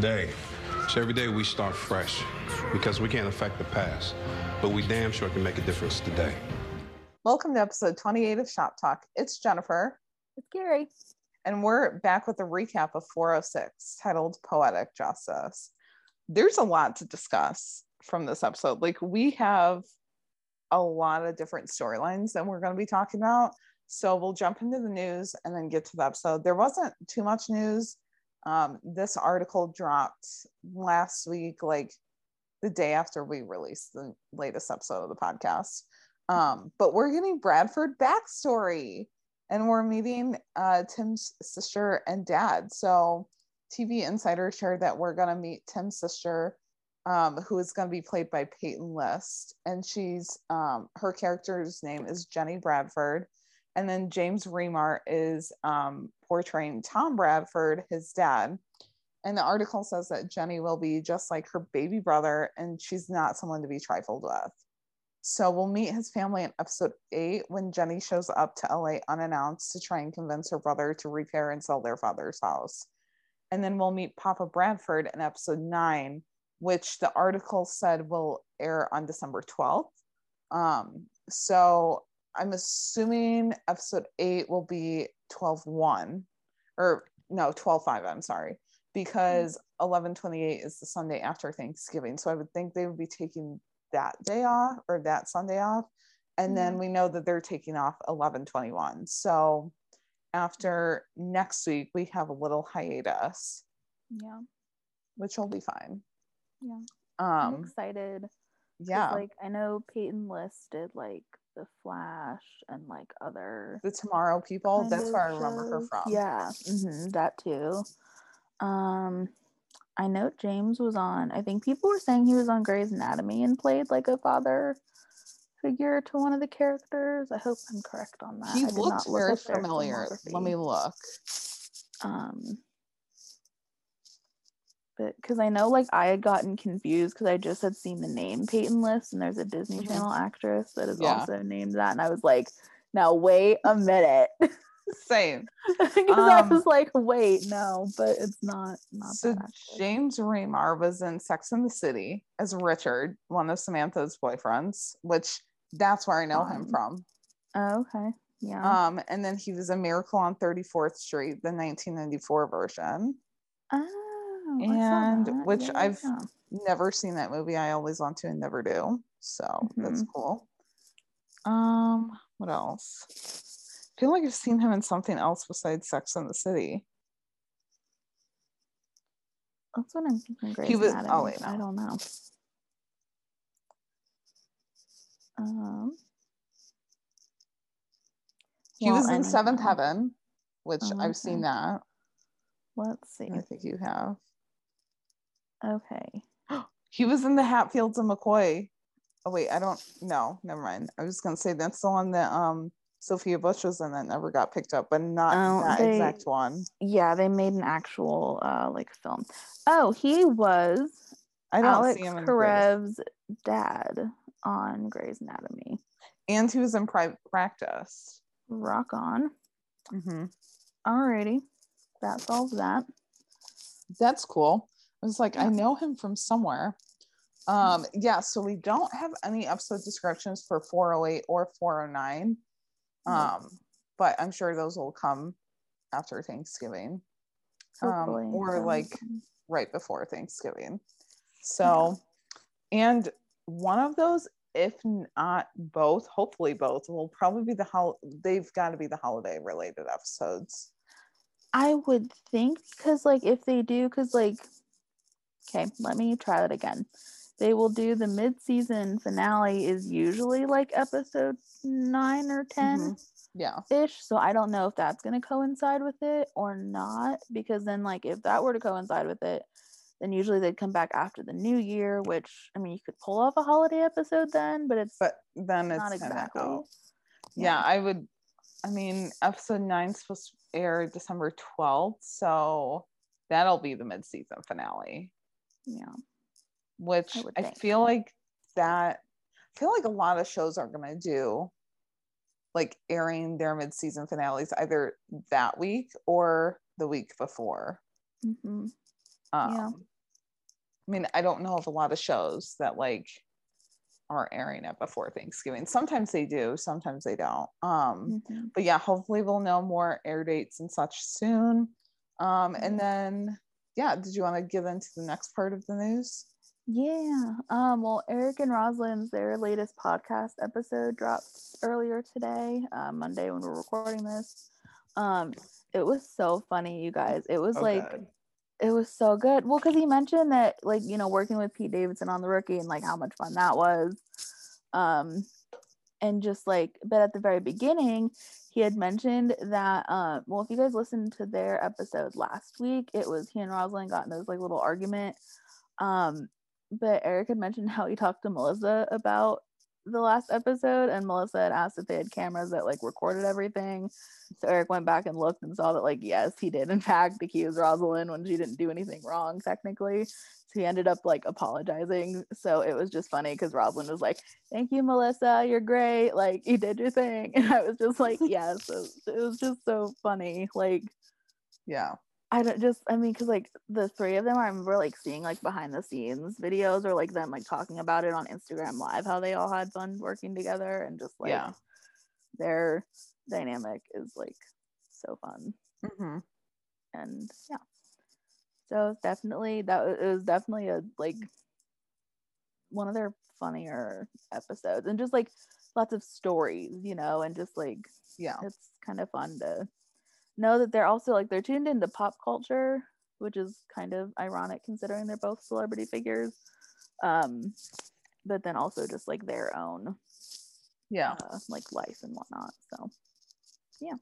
today. So every day we start fresh because we can't affect the past, but we damn sure can make a difference today. Welcome to episode 28 of Shop Talk. It's Jennifer. It's Gary. And we're back with a recap of 406 titled Poetic Justice. There's a lot to discuss from this episode. Like, we have a lot of different storylines that we're going to be talking about. So we'll jump into the news and then get to the episode. There wasn't too much news. Um, this article dropped last week, like the day after we released the latest episode of the podcast. Um, but we're getting Bradford backstory and we're meeting uh, Tim's sister and dad. So TV Insider shared that we're going to meet Tim's sister, um, who is going to be played by Peyton List. And she's, um, her character's name is Jenny Bradford. And then James Remar is um, portraying Tom Bradford, his dad. And the article says that Jenny will be just like her baby brother, and she's not someone to be trifled with. So we'll meet his family in episode eight when Jenny shows up to LA unannounced to try and convince her brother to repair and sell their father's house. And then we'll meet Papa Bradford in episode nine, which the article said will air on December 12th. Um, so I'm assuming episode eight will be 12 1 or no, 12 5. I'm sorry, because 11 28 is the Sunday after Thanksgiving. So I would think they would be taking that day off or that Sunday off. And then we know that they're taking off 11 21. So after next week, we have a little hiatus. Yeah. Which will be fine. Yeah. Um, I'm excited. Yeah. Like I know Peyton listed like the Flash and like other the Tomorrow People. That's where I remember her from. Yeah, mhm, that too. Um, I know James was on. I think people were saying he was on Grey's Anatomy and played like a father figure to one of the characters. I hope I'm correct on that. He I looks look very familiar. Let me look. um but because I know like I had gotten confused because I just had seen the name Peyton List and there's a Disney Mhm. Channel actress that is Yeah. also named that and I was like, now wait a minute Same. because I Um, was like, wait, no, but it's not not So. James Remar was in Sex and the City as Richard, one of Samantha's boyfriends, which that's where I know him from. Oh, okay, yeah. Um, and then he was a Miracle on 34th Street, the 1994 version. oh, I and which Yeah, I've yeah. never seen that movie. I always want to and never do. So that's Mhm. cool. Um, what else? I feel like I've seen him in something else besides Sex and the City. That's what I'm thinking. Grey's He was- oh, Anatomy. wait, I don't know. Um, He well, was in Seventh Heaven, which Oh, I've seen that. Let's see. I think you have. Okay. He was in the Hatfields and McCoy. Oh wait, I don't know. Never mind. I was gonna say that's the one that um Sophia Bush was in that never got picked up, but not Oh, that they- exact one. Yeah, they made an actual uh like film. Oh, he was I don't Alex see him in Karev's dad on Grey's Anatomy. and he was in private practice. Rock on. Mm-hmm. Alrighty. That solves that. That's cool. I was like, I know him from somewhere. Um, yeah, so we don't have any episode descriptions for 408 or 409. Nope. Um, but I'm sure those will come after Thanksgiving. Um, or like right before Thanksgiving. So, and one of those, if not both, hopefully both, will probably be the hol. They've got to be the holiday related episodes. I would think because like if they do because like okay let me try that again they will do the mid-season finale is usually like episode 9 or 10 Mhm. Yeah, ish so I don't know if that's going to coincide with it or not because then like if that were to coincide with it then usually they'd come back after the new year which I mean you could pull off a holiday episode then but it's but then it's not exactly out. Yeah, I would. I mean, episode nine supposed to air December twelfth, so that'll be the mid-season finale. Yeah Which I I, feel like that. I feel like a lot of shows are gonna do, like airing their mid-season finales either that week or the week before. hmm Um, Yeah. I mean, I don't know of a lot of shows that like are airing it before Thanksgiving. Sometimes they do, sometimes they don't. Um, Mhm. but yeah, hopefully we'll know more air dates and such soon. Um, and then yeah, did you want to get into the next part of the news? Yeah. Um, well, Eric and Roselyn's their latest podcast episode dropped earlier today, uh, Monday when we're recording this. Um, it was so funny, you guys. It was So like good. it was so good. Well, because he mentioned that like, you know, working with Pete Davidson on the rookie and like how much fun that was. Um, and just like, but at the very beginning, he had mentioned that um, well, if you guys listened to their episode last week, it was he and Roselyn got in this like little argument. Um, but Eric had mentioned how he talked to Melissa about the last episode, and Melissa had asked if they had cameras that like recorded everything. So Eric went back and looked and saw that like yes, he did in fact accuse Roselyn when she didn't do anything wrong technically. So he ended up like apologizing. So it was just funny because Roselyn was like, "Thank you, Melissa. You're great. Like you did your thing." And I was just like, "Yes." it was- it was just so funny. Like Yeah. I don't just I mean because like the three of them I remember like seeing like behind the scenes videos or like them like talking about it on Instagram live how they all had fun working together and just like Yeah. their dynamic is like so fun hmm and yeah so definitely that was definitely a like one of their funnier episodes and just like lots of stories you know and just like Yeah. it's kind of fun to know that they're also like they're tuned into pop culture which is kind of ironic considering they're both celebrity figures um but then also just like their own Yeah. uh, like life and whatnot so yeah.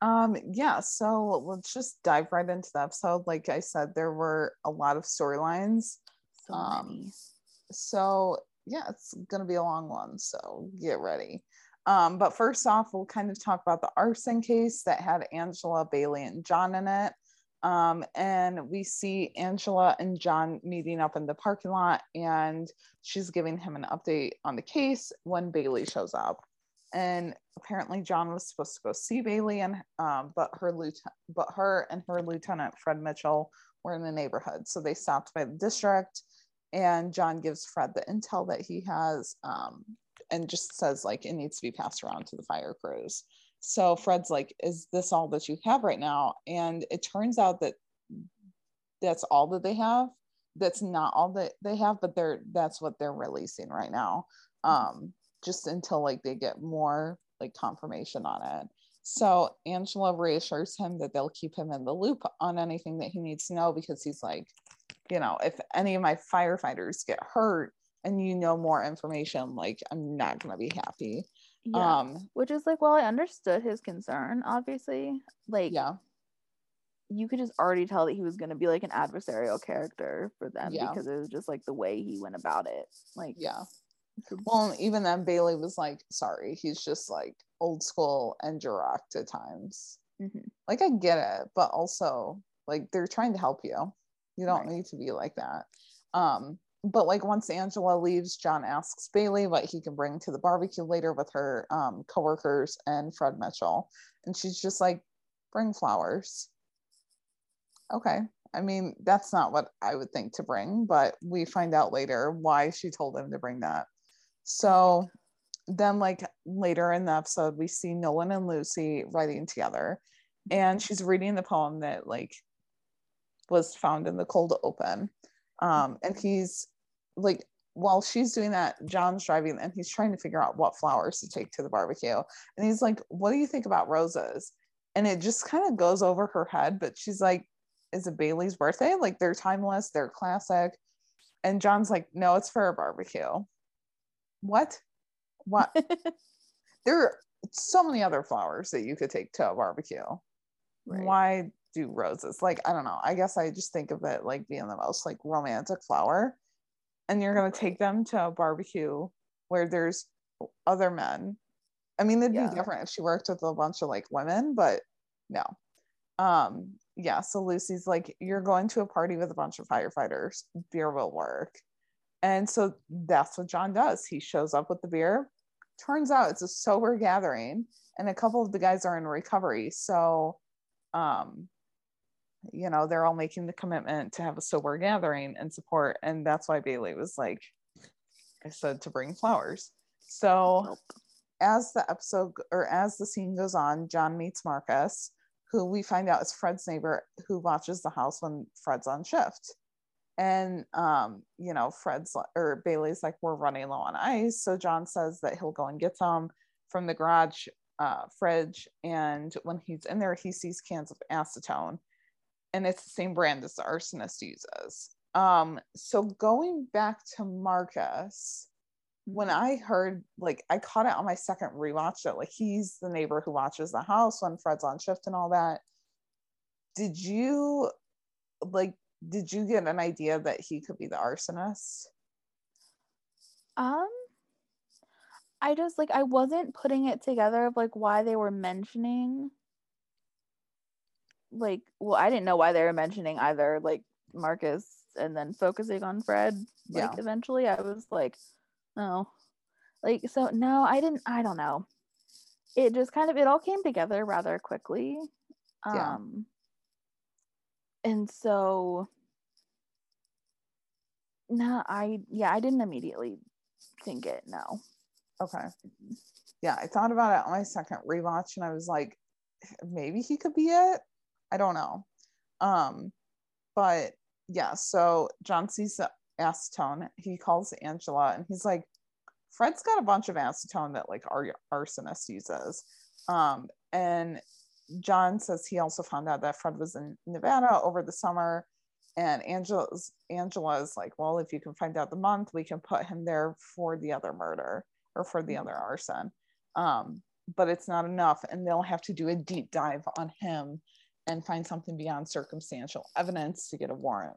Um, yeah, so let's just dive right into the episode. Like I said, there were a lot of storylines. so Um, many So yeah, it's gonna be a long one. So get ready. Um, but first off, we'll kind of talk about the arson case that had Angela, Bailey, and John in it. Um, and we see Angela and John meeting up in the parking lot, and she's giving him an update on the case when Bailey shows up. And apparently, John was supposed to go see Bailey, and um, but her lieutenant, but her and her lieutenant Fred Mitchell were in the neighborhood, so they stopped by the district and John gives Fred the intel that he has um, and just says like it needs to be passed around to the fire crews. So Fred's like, "Is this all that you have right now?" And it turns out that that's all that they have. That's not all that they have, but they're that's what they're releasing right now. Um, just until like they get more like confirmation on it. So Angela reassures him that they'll keep him in the loop on anything that he needs to know because he's like, you know, if any of my firefighters get hurt and you know more information, like I'm not gonna be happy. yeah Um, which is like well i understood his concern obviously like yeah, you could just already tell that he was going to be like an adversarial character for them Yeah. because it was just like the way he went about it like yeah. Well, even then Bailey was like, sorry, he's just like old school and direct at times. Mhm. Like I get it, but also like they're trying to help you. You don't Right. need to be like that. Um, but like once Angela leaves, John asks Bailey what he can bring to the barbecue later with her um, coworkers and Fred Mitchell, and she's just like, bring flowers. Okay, I mean that's not what I would think to bring, but we find out later why she told him to bring that. So then, like later in the episode, we see Nolan and Lucy writing together, and she's reading the poem that like was found in the cold open. Um, and he's like, while she's doing that, John's driving and he's trying to figure out what flowers to take to the barbecue. And he's like, What do you think about roses? And it just kind of goes over her head, but she's like, Is it Bailey's birthday? Like they're timeless, they're classic. And John's like, No, it's for a barbecue. What? What? there are so many other flowers that you could take to a barbecue. Right. Why do roses? Like, I don't know. I guess I just think of it like being the most like romantic flower. And you're gonna take them to a barbecue where there's other men. I mean, it'd Yeah. be different if she worked with a bunch of like women, but no. Um, yeah, so Lucy's like, You're going to a party with a bunch of firefighters, beer will work. And so that's what John does. He shows up with the beer. Turns out it's a sober gathering, and a couple of the guys are in recovery. So, um, you know, they're all making the commitment to have a sober gathering and support. And that's why Bailey was like, I said to bring flowers. So Nope. as the episode or as the scene goes on, John meets Marcus, who we find out is Fred's neighbor who watches the house when Fred's on shift. And um, you know, Fred's or Bailey's like, we're running low on ice. So John says that he'll go and get some from the garage uh, fridge. And when he's in there, he sees cans of acetone. And it's the same brand as the arsonist uses. Um, so going back to Marcus, when I heard like I caught it on my second rewatch that like he's the neighbor who watches the house when Fred's on shift and all that. Did you like did you get an idea that he could be the arsonist? Um, I just like I wasn't putting it together of like why they were mentioning like well I didn't know why they were mentioning either like Marcus and then focusing on Fred like Yeah. eventually I was like no like so no I didn't I don't know it just kind of it all came together rather quickly Yeah. um and so no I yeah I didn't immediately think it no Okay. Yeah, I thought about it on my second rewatch and I was like, maybe he could be it. I don't know. Um, but yeah, so John sees the acetone. He calls Angela and he's like, Fred's got a bunch of acetone that like our arsonist uses. Um, and John says he also found out that Fred was in Nevada over the summer. And Angela's Angela's like, well, if you can find out the month, we can put him there for the other murder or for the other arson. Um, but it's not enough, and they'll have to do a deep dive on him and find something beyond circumstantial evidence to get a warrant.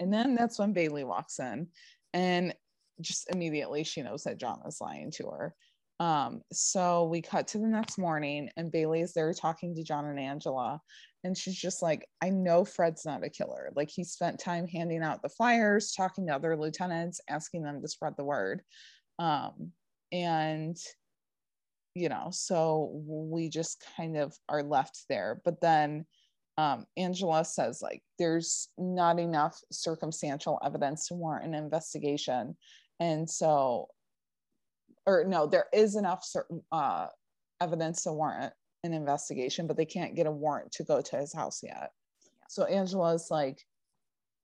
And then that's when Bailey walks in, and just immediately she knows that John is lying to her. Um, so we cut to the next morning, and Bailey is there talking to John and Angela, and she's just like, I know Fred's not a killer. Like he spent time handing out the flyers, talking to other lieutenants, asking them to spread the word. Um, and you know, so we just kind of are left there. But then um, Angela says, like, there's not enough circumstantial evidence to warrant an investigation. And so, or no, there is enough certain uh, evidence to warrant an investigation, but they can't get a warrant to go to his house yet. So Angela's like,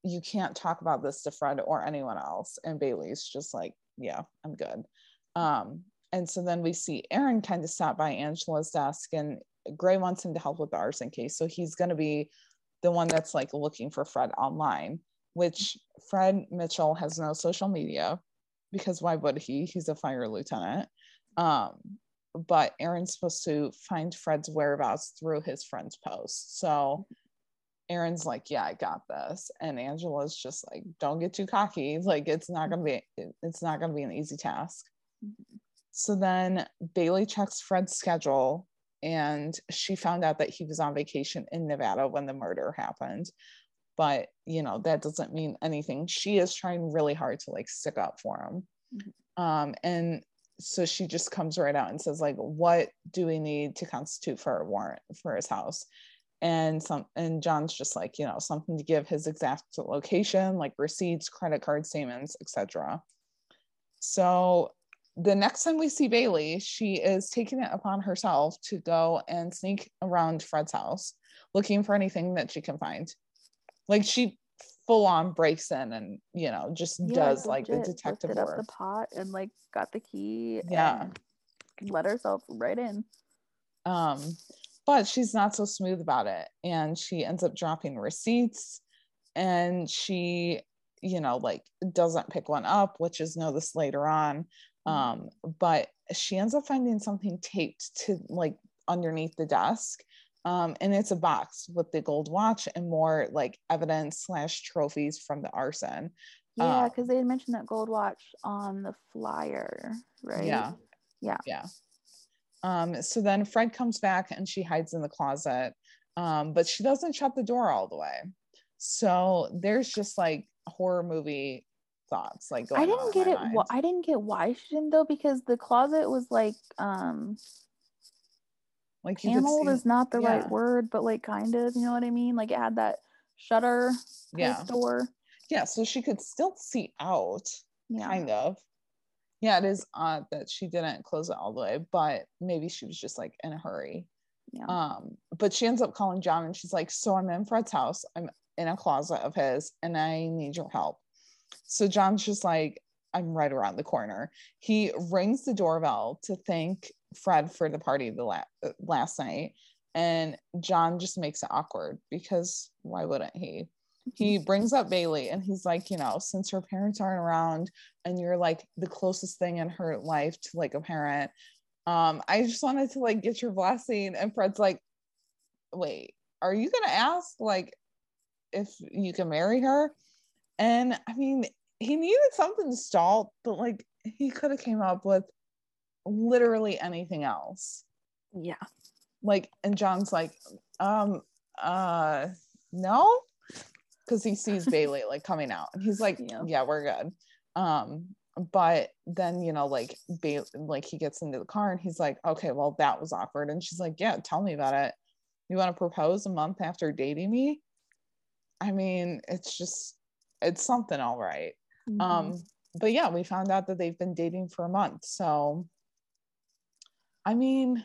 you can't talk about this to Fred or anyone else. And Bailey's just like, yeah, I'm good. Um, and so then we see Aaron kind of stop by Angela's desk and Gray wants him to help with the arson case. So he's going to be the one that's like looking for Fred online, which Fred Mitchell has no social media because why would he? He's a fire lieutenant. Um, but Aaron's supposed to find Fred's whereabouts through his friend's post. So Aaron's like, yeah, I got this. And Angela's just like, don't get too cocky. Like it's not gonna be it's not gonna be an easy task. So then Bailey checks Fred's schedule and she found out that he was on vacation in Nevada when the murder happened. But you know, that doesn't mean anything. She is trying really hard to like stick up for him. Um, and so she just comes right out and says, like, what do we need to constitute for a warrant for his house? and some and john's just like you know something to give his exact location like receipts credit card statements etc so the next time we see bailey she is taking it upon herself to go and sneak around fred's house looking for anything that she can find. Like she full on breaks in and you know just Yeah, does like the detective lifted work up the pot and like got the key Yeah. and let herself right in. Um but she's not so smooth about it and she ends up dropping receipts and she you know like doesn't pick one up which is noticed later on um but she ends up finding something taped to like underneath the desk um and it's a box with the gold watch and more like evidence slash trophies from the arson yeah Uh, because they had mentioned that gold watch on the flyer right Yeah. Yeah. Yeah. Um, so then Fred comes back and she hides in the closet, um, but she doesn't shut the door all the way. So there's just like horror movie thoughts like going I didn't get it. Wh- I didn't get why she didn't though because the closet was like um Like paneled is not the yeah. right word, but like kind of, you know what I mean? Like it had that shutter Yeah. door. yeah, so she could still see out, Yeah. kind of. Yeah, it is odd that she didn't close it all the way, but maybe she was just like in a hurry. Yeah. Um, but she ends up calling John and she's like, So I'm in Fred's house. I'm in a closet of his and I need your help. So John's just like, I'm right around the corner. He rings the doorbell to thank Fred for the party the la- last night. And John just makes it awkward because why wouldn't he? He brings up Bailey and he's like, you know, since her parents aren't around and you're like the closest thing in her life to like a parent, um, I just wanted to like get your blessing. And Fred's like, wait, are you gonna ask like if you can marry her? And I mean, he needed something to stall, but like he could have came up with literally anything else. yeah. Like, and John's like, um, uh, no, because he sees Bailey like coming out, and he's like, Yeah. yeah, we're good. Um, but then you know, like, ba- like he gets into the car and he's like, okay, well, that was awkward, and she's like, yeah, tell me about it. You want to propose a month after dating me? I mean, it's just, it's something, all right. Mhm. Um, but yeah, we found out that they've been dating for a month. So, I mean,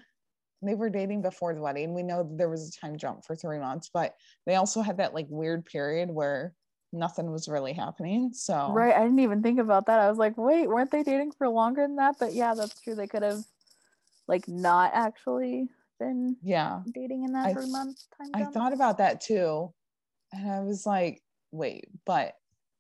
they were dating before the wedding. We know there was a time jump for three months, but they also had that like weird period where nothing was really happening. So, Right. I didn't even think about that. I was like, wait, weren't they dating for longer than that? But yeah, that's true. They could have like not actually been yeah, dating in that I three th- month time. I jump. thought about that too. And I was like, wait, but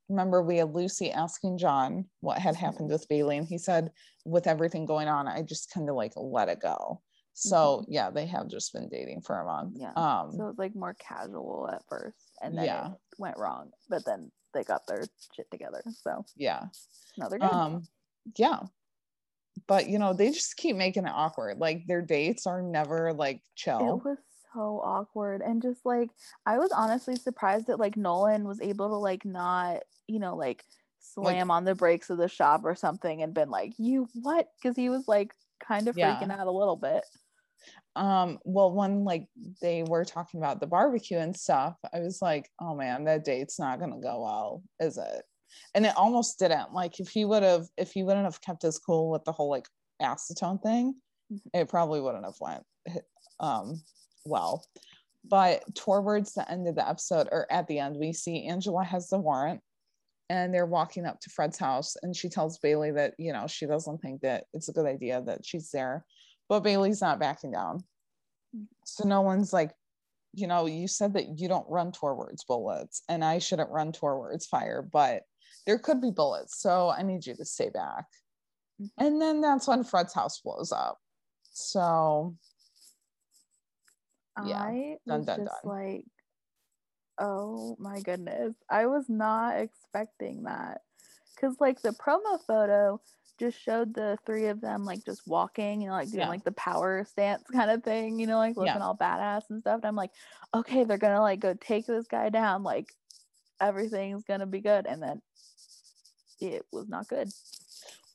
remember we had Lucy asking John what had happened with Bailey, and he said, with everything going on, I just kind of like let it go. So yeah, they have just been dating for a month. Yeah. Um so it was like more casual at first and then Yeah. it went wrong. But then they got their shit together. So yeah. no, they're good. Um yeah. But you know, they just keep making it awkward. Like their dates are never like chill. It was so awkward and just like I was honestly surprised that like Nolan was able to like not, you know, like slam on the brakes of the shop or something and been like, "You what?" Because he was like kind of Yeah. freaking out a little bit. um well when like they were talking about the barbecue and stuff i was like oh man that date's not gonna go well is it and it almost didn't like if he would have if he wouldn't have kept his cool with the whole like acetone thing Mhm. it probably wouldn't have went um well but towards the end of the episode or at the end we see angela has the warrant and they're walking up to fred's house and she tells bailey that you know she doesn't think that it's a good idea that she's there but Bailey's not backing down. So Nolan's like, you know, you said that you don't run towards bullets and I shouldn't run towards fire, but there could be bullets. So I need you to stay back. Mhm. And then that's when Fred's house blows up. So Yeah. I Dun, was dun, just dun. like, oh my goodness. I was not expecting that. Cause like the promo photo just showed the three of them like just walking, you know, like doing Yeah. like the power stance kind of thing, you know, like looking Yeah. all badass and stuff. And I'm like, okay, they're gonna like go take this guy down, like everything's gonna be good. And then it was not good.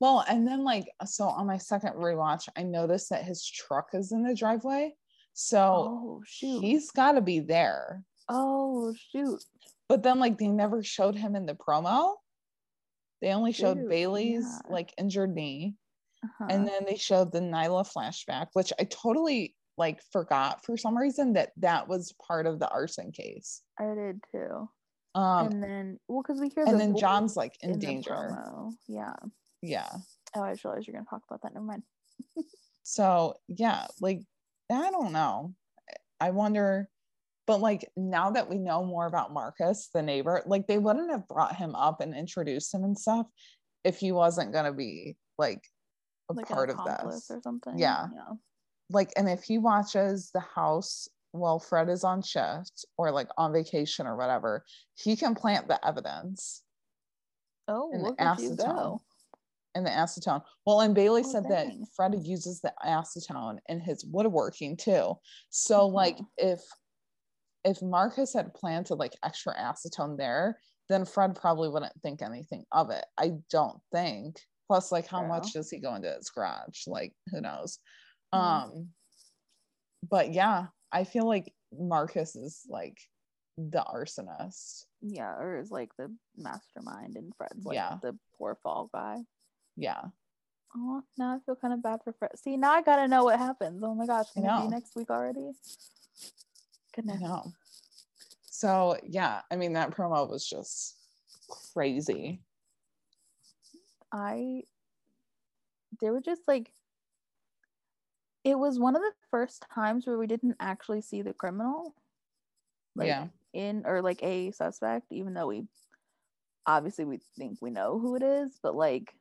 well, and then like so on my second rewatch, I noticed that his truck is in the driveway. So Oh he's gotta be there. oh shoot. But then like they never showed him in the promo. They only showed Bailey's yeah. like injured knee. Uh-huh. And then they showed the Nyla flashback, which I totally like forgot for some reason that that was part of the arson case. I did too. Um, and then well because we hear and the then John's like in, in danger. Yeah. Yeah. Oh, I just realized you're gonna talk about that. Never mind. So yeah, like I don't know. I wonder, but like now that we know more about Marcus, the neighbor, like they wouldn't have brought him up and introduced him and stuff if he wasn't gonna be like a Like part of this. or something. Yeah. Yeah. like and if he watches the house while fred is on shift or like on vacation or whatever he can plant the evidence Oh, look at you go. In the acetone well and bailey Oh, said that dang. fred uses the acetone in his woodworking too so like Mhm. if if marcus had planted like extra acetone there then fred probably wouldn't think anything of it i don't think plus like how much does he go into his garage like who knows Yeah. um but yeah, I feel like Marcus is like the arsonist. Yeah, or is like the mastermind and Fred's like Yeah. the poor fall guy. Yeah. Oh, now I feel kind of bad for Fred. See, now I gotta know what happens. Oh my gosh, can it be next week already? I Goodness. know. So yeah, I mean that promo was just crazy. I there were just like it was one of the first times where we didn't actually see the criminal like yeah. in or like a suspect even though we obviously we think we know who it is but like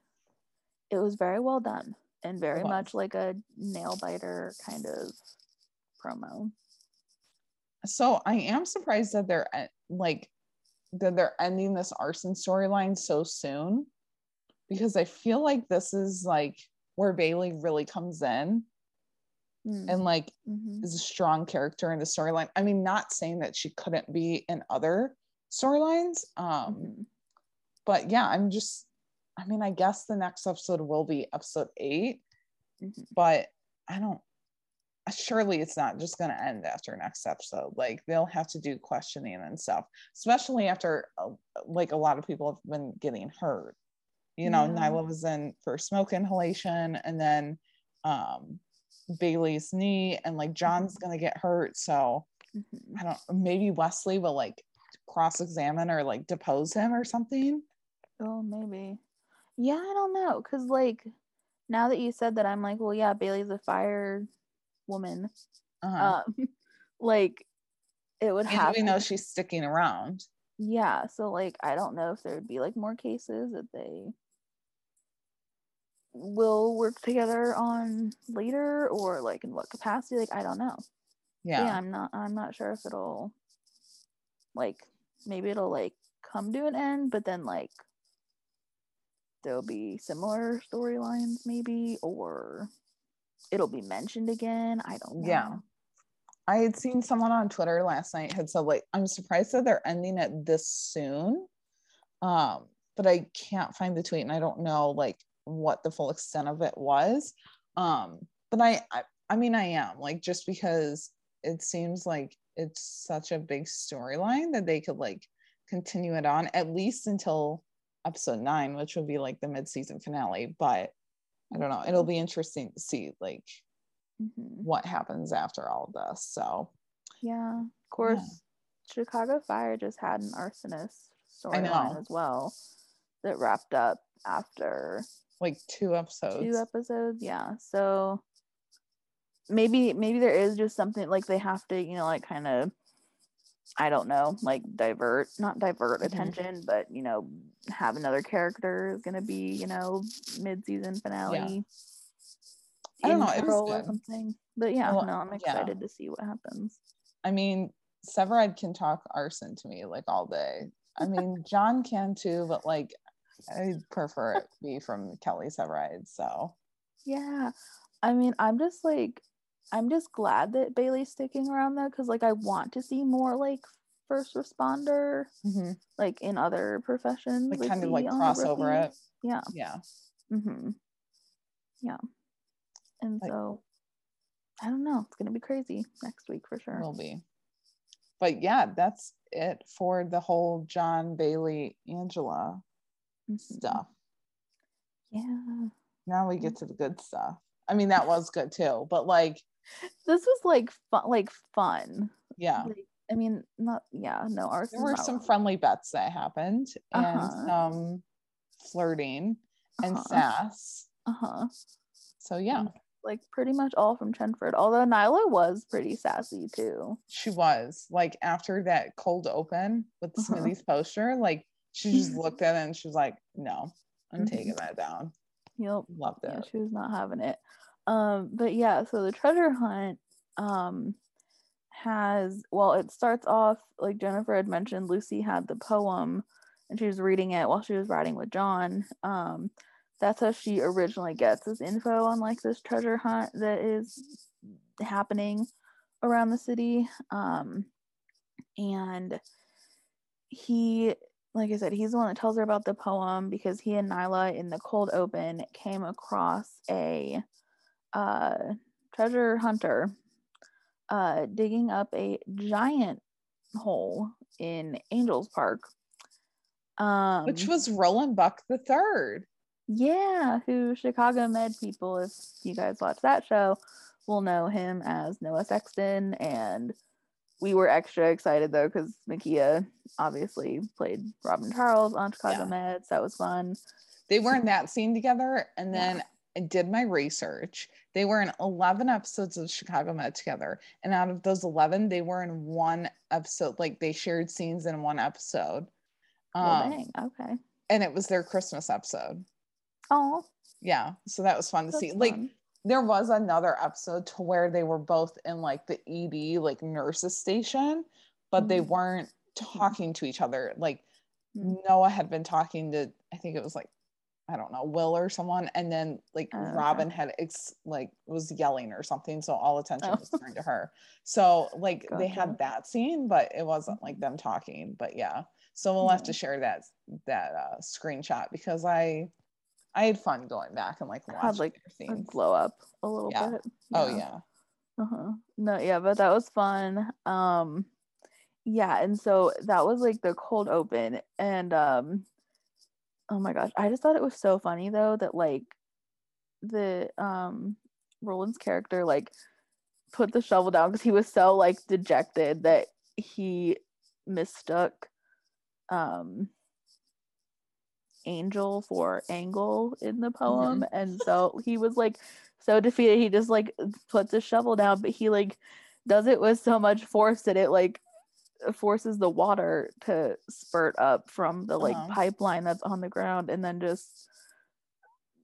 it was very well done and very much like a nail biter kind of promo So I am surprised that they're like that they're ending this arson storyline so soon because I feel like this is like where Bailey really comes in Mm, and like mhm. is a strong character in the storyline. I mean, not saying that she couldn't be in other storylines. Um, Mhm. but yeah, I'm just I mean, I guess the next episode will be episode 8 Mhm. but I don't surely it's not just going to end after next episode. Like they'll have to do questioning and stuff, especially after uh, like a lot of people have been getting hurt. You know, Yeah. Nyla was in for smoke inhalation and then um Bailey's knee and like John's going to get hurt, so Mhm. I don't maybe Wesley will like cross-examine or like depose him or something. Oh, maybe. Yeah, I don't know. Cause like now that you said that, I'm like, well, yeah, Bailey's a fire woman. Uh-huh. Um, like it would and have. we to- know she's sticking around. yeah, so like I don't know if there would be like more cases that they will work together on later or like in what capacity. Like I don't know. Yeah. yeah i'm not i'm not sure if it'll like maybe it'll like come to an end but then like there'll be similar storylines maybe or it'll be mentioned again i don't know Yeah. I had seen someone on Twitter last night had said like I'm surprised that they're ending it this soon. Um, but I can't find the tweet and I don't know like what the full extent of it was. Um, but I I, I mean I am like just because it seems like it's such a big storyline that they could like continue it on at least until episode nine, which will be like the mid-season finale. But I don't know, it'll be interesting to see like Mhm. what happens after all of this. So yeah of course chicago fire just had an arsonist storyline as well that wrapped up after like two episodes. two episodes yeah so maybe maybe there is just something like they have to you know like kind of i don't know like divert not divert Mhm. attention but you know have another character is going to be you know mid-season finale I don't know, it was good. something but yeah Well, no i'm yeah. excited to see what happens I mean, Severide can talk arson to me like all day. I mean, John can too, but like I prefer it be from Kelly Severide. So yeah i mean i'm just like i'm just glad that bailey's sticking around though because like i want to see more like first responder like in other professions like we kind of like cross over it. yeah Yeah. mm-hmm yeah and Like- so i don't know it's gonna be crazy next week for sure Will be. But yeah, that's it for the whole John Bailey Angela Mhm. stuff. yeah Now we get to the good stuff. I mean, that was good too, but like, this was like fun like fun yeah. like, i mean not yeah no ours there were some friendly bets that happened and Uh-huh. some flirting and uh-huh, sass. uh-huh So yeah, like pretty much all from chenford although nyla was pretty sassy too she was like after that cold open with the Uh-huh. Smitty's poster, like she just looked at it and she was like, "No, I'm taking that down." yep Loved yeah it. she was not having it um but yeah so the treasure hunt um has well it starts off like jennifer had mentioned lucy had the poem and she was reading it while she was riding with john. Um that's how she originally gets this info on like this treasure hunt that is happening around the city. Um and he like I said, he's the one that tells her about the poem because he and Nyla in the cold open came across a uh, treasure hunter uh, digging up a giant hole in Angels Park. Um, Which was Roland Buck the third. yeah, who Chicago Med people, if you guys watch that show, will know him as Noah Sexton. And we were extra excited though because Mekia obviously played Robin Charles on Chicago Yeah. Meds. That was fun. They were in that scene together, and Yeah. I did my research. They were in 11 episodes of Chicago Med together. And out of those 11, they were in one episode, like they shared scenes in one episode. Well, Um, dang. Okay. and it was their Christmas episode. Oh, Yeah. So that was fun to that's see. Like, there was another episode to where they were both in like the ED, like nurses station, but they Mhm. weren't talking to each other. Like, Mm. Noah had been talking to, I think it was like, I don't know, Will or someone, and then like Oh, okay. Robin had ex- like was yelling or something, so all attention Oh. was turned to her. So like they had that scene, but it wasn't like them talking. But yeah, so we'll have to share that that uh, screenshot because I I had fun going back and like watching Had like their a glow up a little Yeah. bit. Oh yeah. Uh-huh. No, yeah, but that was fun. Um yeah, and so that was like the cold open and um oh my gosh, I just thought it was so funny though that like the um Roland's character like put the shovel down because he was so like dejected that he mistook um angel for angle in the poem. And so he was like so defeated. He just like puts a shovel down but he like does it with so much force that it like forces the water to spurt up from the like Uh-huh. pipeline that's on the ground and then just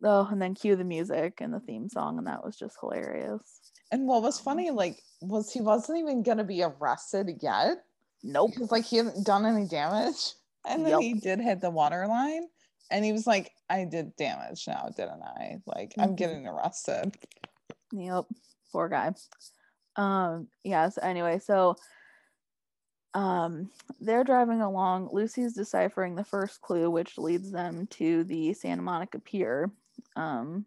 oh and then cue the music and the theme song and that was just hilarious And what was funny, like, was he wasn't even gonna be arrested yet nope because like he hadn't done any damage, and then Yup. he did hit the water line, and he was like, "I did damage now, didn't I? Like, I'm Mhm. getting arrested." Yep, poor guy. Um, yeah, so anyway, so um they're driving along. Lucy's deciphering the first clue, which leads them to the Santa Monica Pier. Um,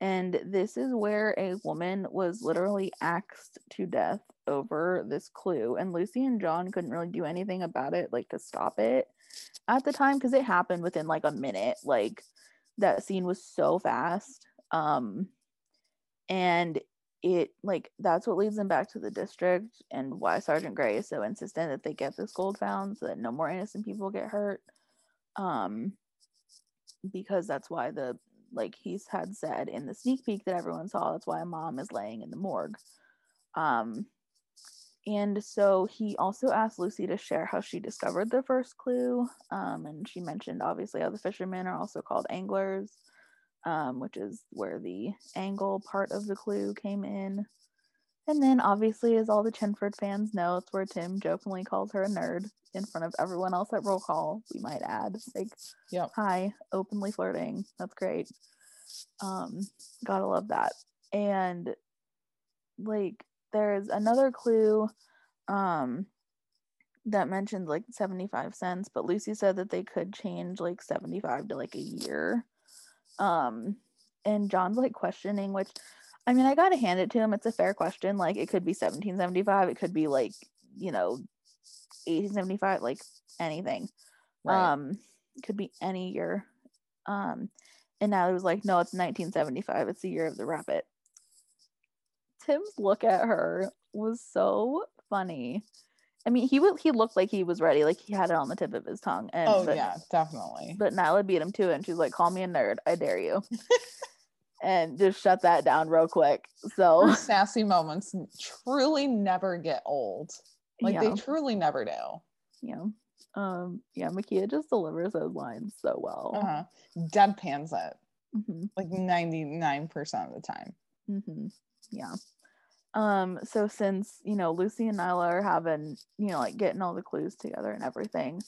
and this is where a woman was literally axed to death over this clue. And Lucy and John couldn't really do anything about it, like to stop it at the time, because it happened within like a minute. Like that scene was so fast. Um, and it like that's what leads them back to the district and why sergeant gray is so insistent that they get this gold found so that no more innocent people get hurt um because that's why the like he's had said in the sneak peek that everyone saw that's why mom is laying in the morgue. Um and so he also asked lucy to share how she discovered the first clue um and she mentioned obviously how the fishermen are also called anglers um, which is where the angle part of the clue came in. And then, obviously, as all the Chenford fans know, it's where Tim jokingly calls her a nerd in front of everyone else at roll call. We might add, like, Yep. hi, openly flirting. That's great. Um, gotta love that. And like, there's another clue, um, that mentions like 75 cents, but Lucy said that they could change like 75 to like a year um and john's like questioning which i mean i gotta hand it to him. It's a fair question. Like it could be 1775 it could be like you know 1875 like anything. Right. um it could be any year. Um and now it was like no it's 1975 it's the year of the rabbit. Tim's look at her was so funny i mean he would he looked like he was ready like he had it on the tip of his tongue and oh but- yeah, definitely. but Nyla beat him too, and she's like, call me a nerd. I dare you. and just shut that down real quick. So Her sassy moments truly never get old. Like yeah, they truly never do. yeah. Um, yeah, Mekia just delivers those lines so well. Uh-huh. Deadpans it hmm like 99% of the time. Mm-hmm. Yeah. Um, so since you know Lucy and Nyla are having, you know, like getting all the clues together and everything,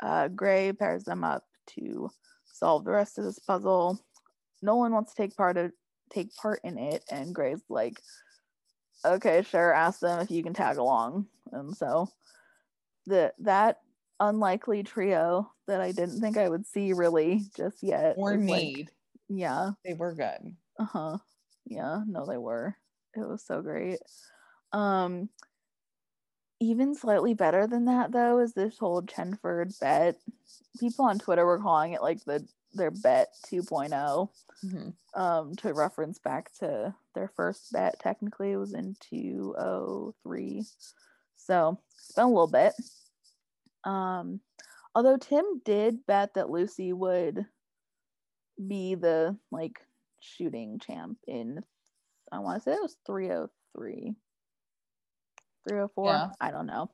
uh Gray pairs them up to solve the rest of this puzzle. Nolan wants to take part of take part in it, and Gray's like, okay, sure, ask them if you can tag along. And so the that unlikely trio that I didn't think I would see really just yet. Or is, like- need. yeah. They were good. Uh-huh. Yeah, no, they were. It was so great. Um, even slightly better than that though is this whole Chenford bet. People on Twitter were calling it like the their bet 2.0 Mhm. um to reference back to their first bet technically it was in 203 so it's been a little bit um although tim did bet that lucy would be the like shooting champ in i want to say it was 303 304 Yeah. i don't know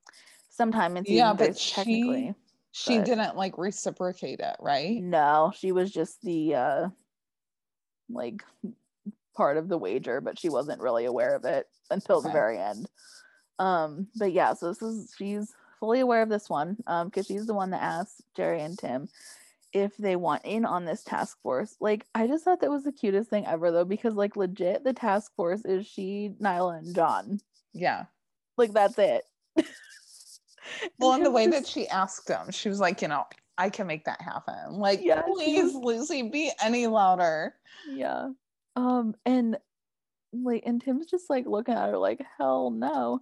sometime in season Yeah, but she- technically She But- didn't like reciprocate it, right? no, she was just the uh like part of the wager, but she wasn't really aware of it until the Okay. very end. Um, but yeah, so this is she's fully aware of this one, um, because she's the one that asked Jerry and Tim if they want in on this task force. Like, I just thought that was the cutest thing ever though, because like legit the task force is she, Nyla, and John. Yeah. Like that's it. Well, and the way that she asked him, she was like, you know, I can make that happen. Like, Yeah, please, Lucy, be any louder. yeah um and like and tim's just like looking at her like hell no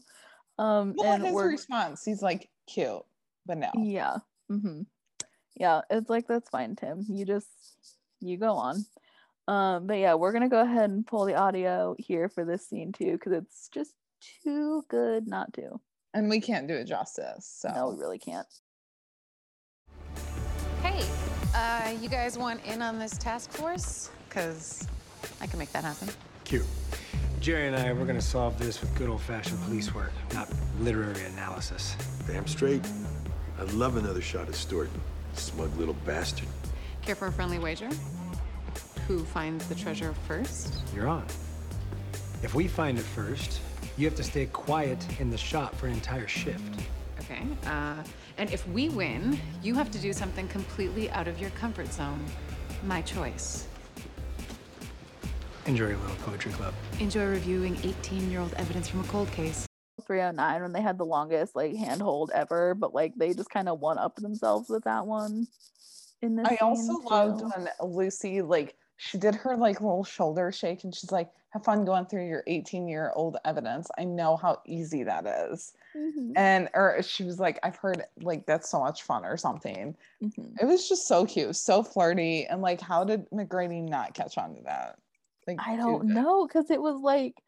um Well, and his response, he's like, cute, but no. yeah hmm yeah it's like that's fine tim you just you go on um but yeah we're gonna go ahead and pull the audio here for this scene too because it's just too good not to And we can't do it justice. So, no we really can't Hey, uh, you guys want in on this task force? Because I can make that happen. Cute. Jerry and I, we're gonna solve this with good old-fashioned police work, not literary analysis. Damn straight. I'd love another shot at Stuart. Smug little bastard. Care for a friendly wager? Who finds the treasure first? You're on. If we find it first, you have to stay quiet in the shop for an entire shift. Okay. Uh, and if we win, you have to do something completely out of your comfort zone. My choice. Enjoy your little poetry club. Enjoy reviewing 18 year old evidence from a cold case. 309 when they had the longest like handhold ever but like they just kind of one up themselves with that one in this I also scene, loved when Lucy, like, she did her like little shoulder shake and she's like, have fun going through your 18 year old evidence. I know how easy that is. Mhm, And, or she was like, I've heard like that's so much fun or something. mhm. It was just so cute, so flirty. And like, how did McGrady not catch on to that? Like, I don't know because it was like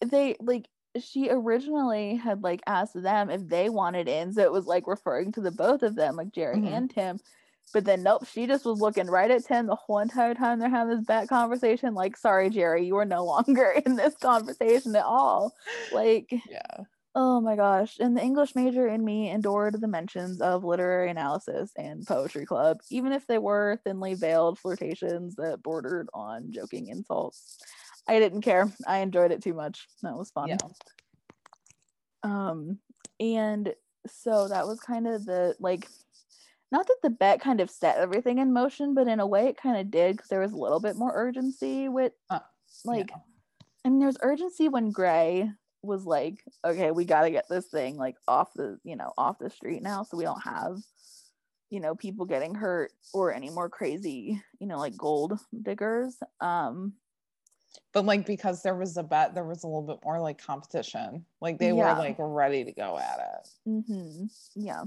they like she originally had like asked them if they wanted in, so it was like referring to the both of them, like Jerry Mhm. and Tim. But then nope, she just was looking right at Tim the whole entire time they're having this back conversation. Like, sorry, Jerry, you are no longer in this conversation at all. Like, Yeah. oh my gosh. And the English major in me endured the mentions of literary analysis and poetry club, even if they were thinly veiled flirtations that bordered on joking insults. I didn't care. I enjoyed it too much. That was fun. Yeah. Um, and so that was kind of the like, not that the bet kind of set everything in motion, but in a way it kind of did because there was a little bit more urgency with Uh, like, yeah. I mean, there's urgency when Gray was like, okay, we got to get this thing like off the, you know, off the street now, so we don't have, you know, people getting hurt or any more crazy, you know, like gold diggers. Um, But like because there was a bet, there was a little bit more like competition. Like they Yeah. were like ready to go at it. Mm-hmm. Yeah.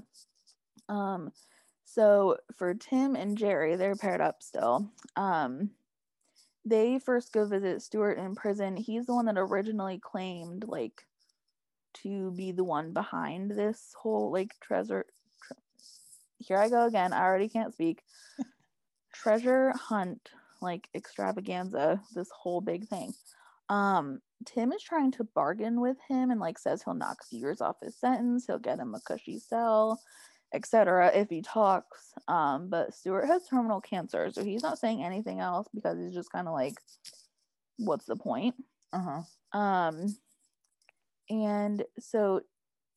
Um, so for Tim and Jerry, they're paired up still. Um, they first go visit Stuart in prison. He's the one that originally claimed like to be the one behind this whole like treasure. Tre- Here I go again. I already can't speak. treasure hunt like extravaganza. This whole big thing. Um, Tim is trying to bargain with him and like says he'll knock years off his sentence, he'll get him a cushy cell, etc. if he talks. Um, but Stuart has terminal cancer, so he's not saying anything else because he's just kind of like, what's the point? Uh-huh. Um, and so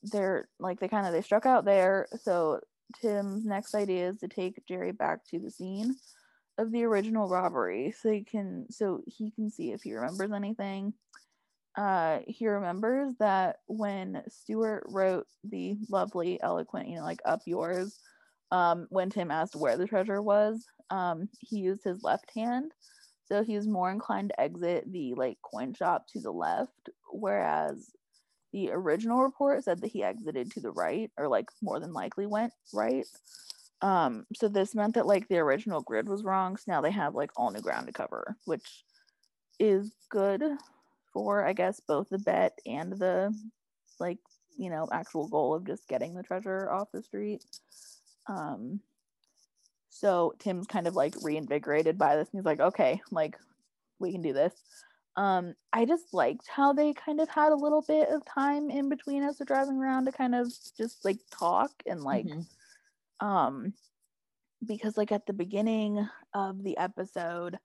they're like they kind of they struck out there. So Tim's next idea is to take Jerry back to the scene of the original robbery, so he can so he can see if he remembers anything. Uh, he remembers that when Stuart wrote the lovely, eloquent, you know, like "up yours," um, when Tim asked where the treasure was, um, he used his left hand so he's more inclined to exit the like coin shop to the left, whereas the original report said that he exited to the right or like more than likely went right. Um, so this meant that like the original grid was wrong. So now they have like all new ground to cover, which is good for I guess both the bet and the like, you know, actual goal of just getting the treasure off the street. Um so Tim's kind of like reinvigorated by this and he's like, okay, like we can do this. Um, I just liked how they kind of had a little bit of time in between as they're driving around to kind of just like talk and like Mhm. Um because like at the beginning of the episode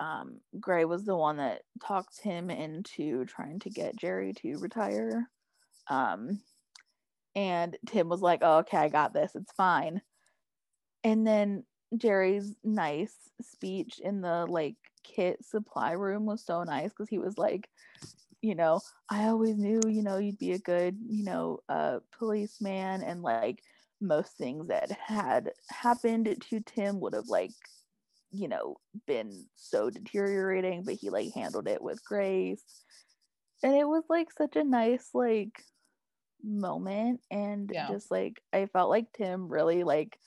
um gray was the one that talked him into trying to get jerry to retire. Um and tim was like oh, okay i got this. It's fine. And then jerry's nice speech in the like kit supply room was so nice because he was like you know i always knew you know you'd be a good you know uh policeman and like most things that had happened to tim would have like you know been so deteriorating but he like handled it with grace. And it was like such a nice like moment. And Yeah. just like i felt like tim really like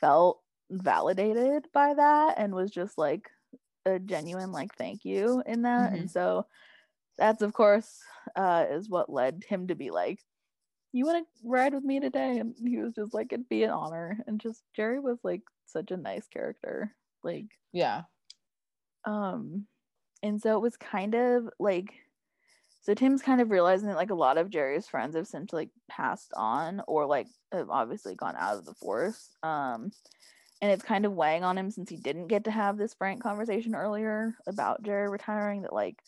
felt validated by that and was just like a genuine like thank you in that. And so that's of course uh is what led him to be like you want to ride with me today? And he was just like it'd be an honor. And just jerry was like such a nice character. Like Yeah. um and so it was kind of like so tim's kind of realizing that like a lot of jerry's friends have since like passed on or like have obviously gone out of the force. Um and it's kind of weighing on him since he didn't get to have this frank conversation earlier about jerry retiring that like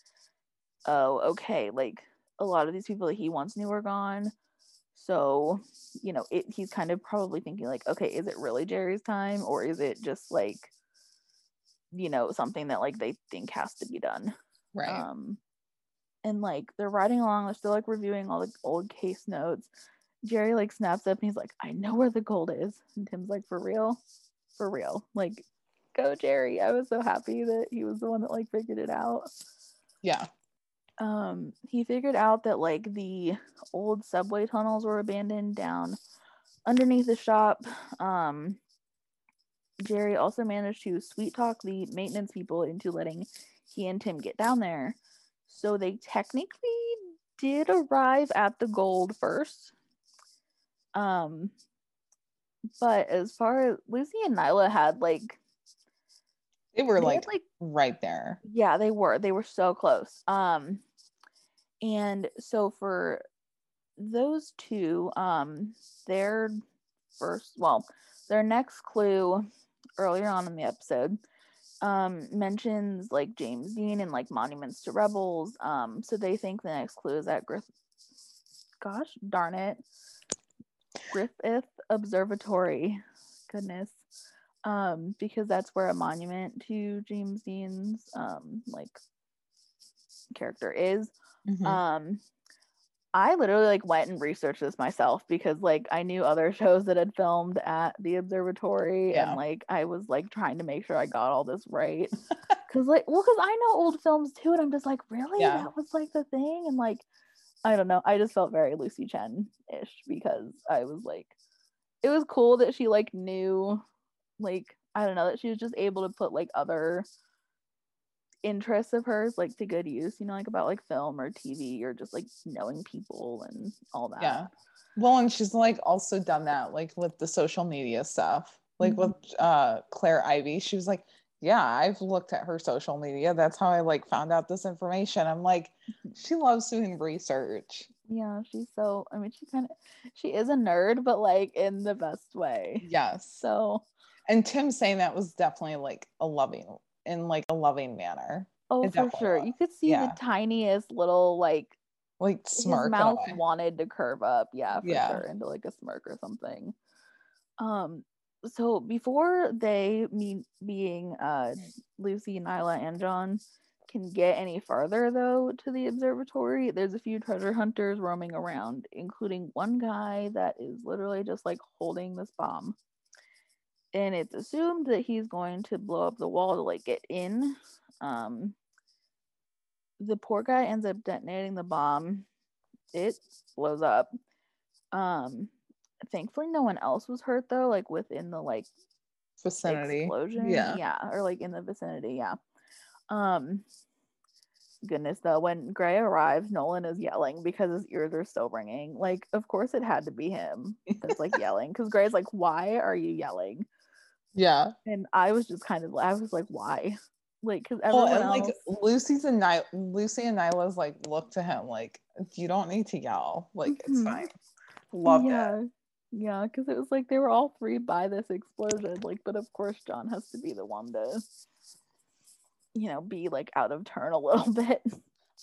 oh okay like a lot of these people that he once knew are gone so you know it, he's kind of probably thinking like okay is it really jerry's time or is it just like you know something that like they think has to be done? Right. um and like they're riding along they're still like reviewing all the old case notes. Jerry like snaps up and he's like i know where the gold is. And tim's like for real? For real? Like go jerry. I was so happy that he was the one that like figured it out. Yeah. Um he figured out that like the old subway tunnels were abandoned down underneath the shop um jerry also managed to sweet talk the maintenance people into letting he and tim get down there so they technically did arrive at the gold first um but as far as lucy and nyla had like They were they like, had, like right there. yeah, they were. They were so close. Um and so for those two, um their first well, their next clue earlier on in the episode um mentions like James Dean and like monuments to rebels. Um so they think the next clue is at Griff gosh darn it. Griffith Observatory. Goodness um because that's where a monument to James Dean's um like character is Mhm. um I literally like went and researched this myself because like I knew other shows that had filmed at the observatory Yeah. and like I was like trying to make sure I got all this right cuz like well cuz I know old films too and I'm just like really Yeah. that was like the thing and like I don't know I just felt very Lucy Chen ish because I was like it was cool that she like knew like I don't know that she was just able to put like other interests of hers like to good use, you know, like about like film or TV or just like knowing people and all that. Yeah. Well, and she's like also done that like with the social media stuff. Like with uh Claire Ivy, she was like, Yeah, I've looked at her social media. That's how I like found out this information. I'm like, she loves doing research. Yeah, she's so I mean she kind of she is a nerd, but like in the best way. Yes. So And Tim saying that was definitely like a loving in like a loving manner. oh It for sure. was. You could see Yeah. the tiniest little like Like smirk. his mouth wanted to curve up yeah for Yeah. sure into like a smirk or something um so before they me being uh lucy nyla and john can get any farther though to the observatory there's a few treasure hunters roaming around including one guy that is literally just like holding this bomb and it's assumed that he's going to blow up the wall to like get in um the poor guy ends up detonating the bomb it blows up. Um, thankfully, no one else was hurt though. Like within the like Vicinity. explosion. Yeah. Yeah, or like in the vicinity. Yeah. Um goodness though, when Gray arrives, Nolan is yelling because his ears are still ringing. Like, of course it had to be him that's like yelling. Cause Gray's like, why are you yelling? Yeah. And I was just kind of I was like, why? Like, cause everyone Well, and like else, Lucy's and Ny- Lucy and Nyla's like look to him like you don't need to yell. Like it's Mhm. fine. Love yeah. it. Yeah, because it was like they were all three by this explosion. Like, but of course John has to be the one to, you know, be like out of turn a little bit.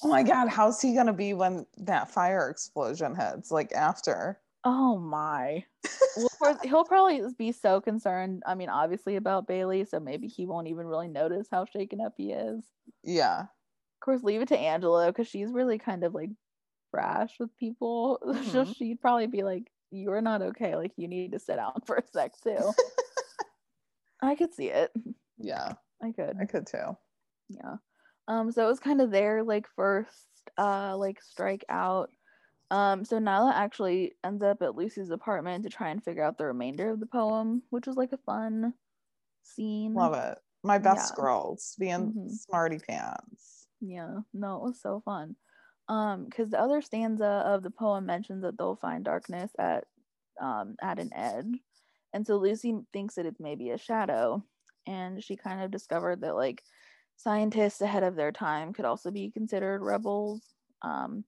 Oh my god, how's he gonna be when that fire explosion hits? Like after. Oh my. well, course, he'll probably be so concerned. I mean, obviously about Bailey, so maybe he won't even really notice how shaken up he is. Yeah. Of course, leave it to Angela because she's really kind of like brash with people. so Mhm. she'd probably be like, "You're not okay. Like, you need to sit down for a sec too." I could see it. Yeah. I could. I could too. yeah um so it was kind of their like first uh like strike out um so nyla actually ends up at lucy's apartment to try and figure out the remainder of the poem which was like a fun scene Love it. My best Yeah. girls being Mhm. smarty pants. yeah no it was so fun um because the other stanza of the poem mentions that they'll find darkness at um at an edge and so lucy thinks that it's maybe a shadow and she kind of discovered that like scientists ahead of their time could also be considered rebels um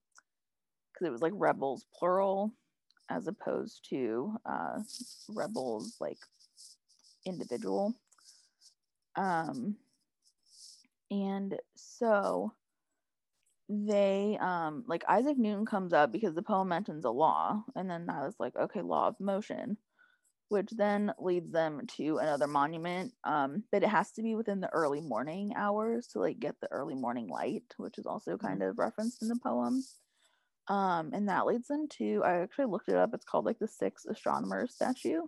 because it was like rebels plural as opposed to uh rebels like individual. Um and so they um like Isaac Newton comes up because the poem mentions a law and then I was like okay law of motion which then leads them to another monument um but it has to be within the early morning hours to like get the early morning light which is also kind of referenced in the poem um and that leads them to I actually looked it up it's called like the six astronomers statue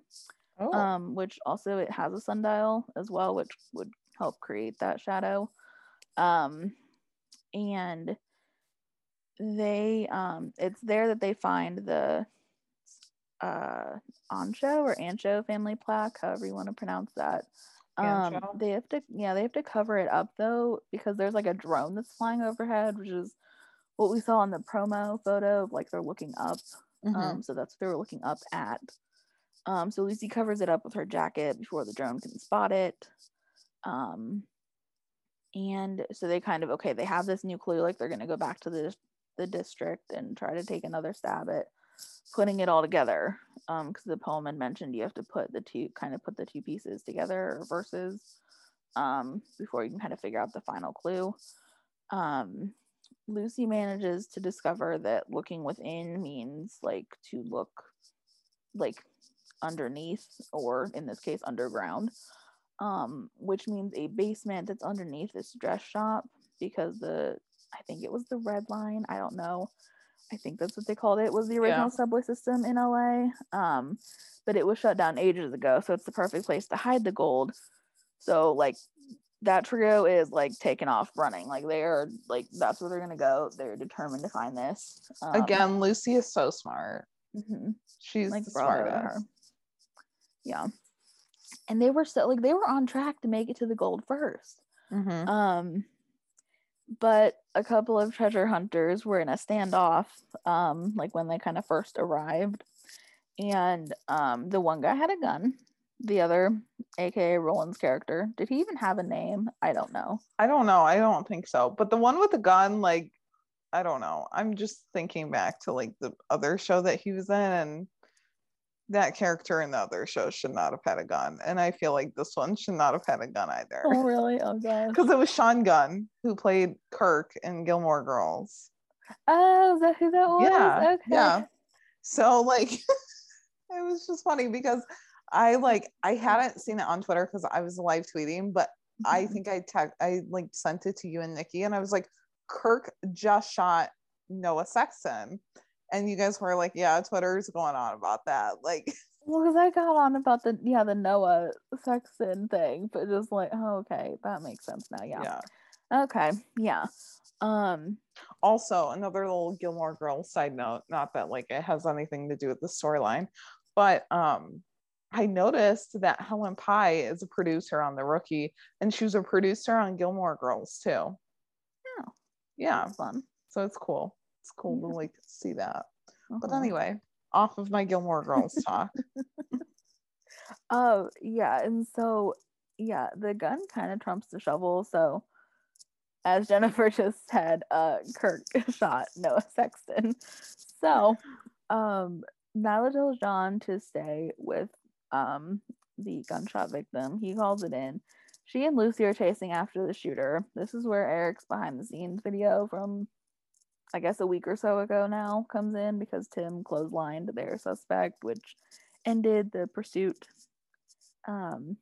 Oh. um which also it has a sundial as well which would help create that shadow um and they um it's there that they find the uh ancho or ancho family plaque however you want to pronounce that um Ancho? they have to yeah they have to cover it up though because there's like a drone that's flying overhead which is what we saw in the promo photo of like they're looking up Mhm. um, so that's what they were looking up at. Um, so Lucy covers it up with her jacket before the drone can spot it. Um, and so they kind of okay, they have this new clue, like they're gonna go back to the the district and try to take another stab at putting it all together. Um, because the poem had mentioned you have to put the two kind of put the two pieces together or verses um before you can kind of figure out the final clue. Um Lucy manages to discover that looking within means like to look like underneath or in this case underground um which means a basement that's underneath this dress shop because the I think it was the red line I don't know. I think that's what they called it. Was the original Yeah. subway system in LA um but it was shut down ages ago so it's the perfect place to hide the gold. So like that trio is like taken off running. Like they are like that's where they're gonna go. They're determined to find this. Um, Again, Lucy is so smart. mhm, She's like the smartest. Yeah, and they were so like they were on track to make it to the gold first. Mhm. Um, but a couple of treasure hunters were in a standoff. Um, like when they kind of first arrived, and um, the one guy had a gun. The other, aka Roland's character, did he even have a name? I don't know. I don't know. I don't think so. But the one with the gun, like, I don't know. I'm just thinking back to like the other show that he was in, and that character in the other show should not have had a gun. And I feel like this one should not have had a gun either. Oh really? Oh gosh. Because it was Sean Gunn who played Kirk in Gilmore Girls. Oh, is that who that was? Yeah. Okay. Yeah. So like it was just funny because I like I hadn't seen it on Twitter because I was live tweeting, but I Mhm. think I tag I like sent it to you and Nikki and I was like, Kirk just shot Noah Sexton. And you guys were like, yeah, Twitter's going on about that. Like, Well, because I got on about the yeah the Noah Sexton thing, but just like oh okay, that makes sense now. Yeah. yeah. Okay. Yeah. Um. Also, another little Gilmore Girls side note, not that like it has anything to do with the storyline, but um I noticed that Helen Pai is a producer on The Rookie and she was a producer on Gilmore Girls too. Oh. Yeah. Fun. So it's cool. It's cool Yeah. to like see that. But Uh-huh. anyway, off of my Gilmore Girls talk. Oh, yeah. And so, yeah, the gun kind of trumps the shovel. So, as Jennifer just said, uh, Kirk shot Noah Sexton. So, um, Nyla tells John to stay with um the gunshot victim. He calls it in. She and Lucy are chasing after the shooter. This is where Eric's behind the scenes video from I guess a week or so ago now comes in because Tim clotheslined their suspect, which ended the pursuit. Um,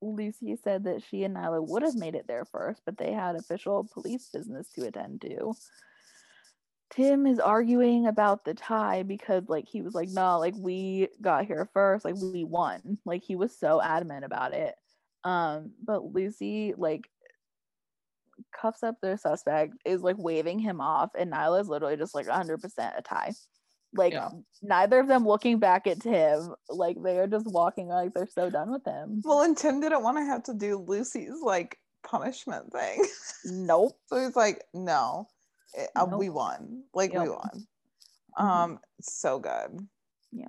Lucy said that she and Nyla would have made it there first, but they had official police business to attend to. Tim is arguing about the tie because, like, he was like, no, like, we got here first, like, we won. Like, he was so adamant about it. Um, but Lucy, like, cuffs up their suspect, is like waving him off, and Nyla is literally just like 100% a tie. Like, Yeah. neither of them looking back at Tim, like, they are just walking like they're so done with him. well, and Tim didn't want to have to do Lucy's like punishment thing. Nope. so he's like, no, it- uh, we won. Like we Yep. won. Mhm. Um, so good. Yeah.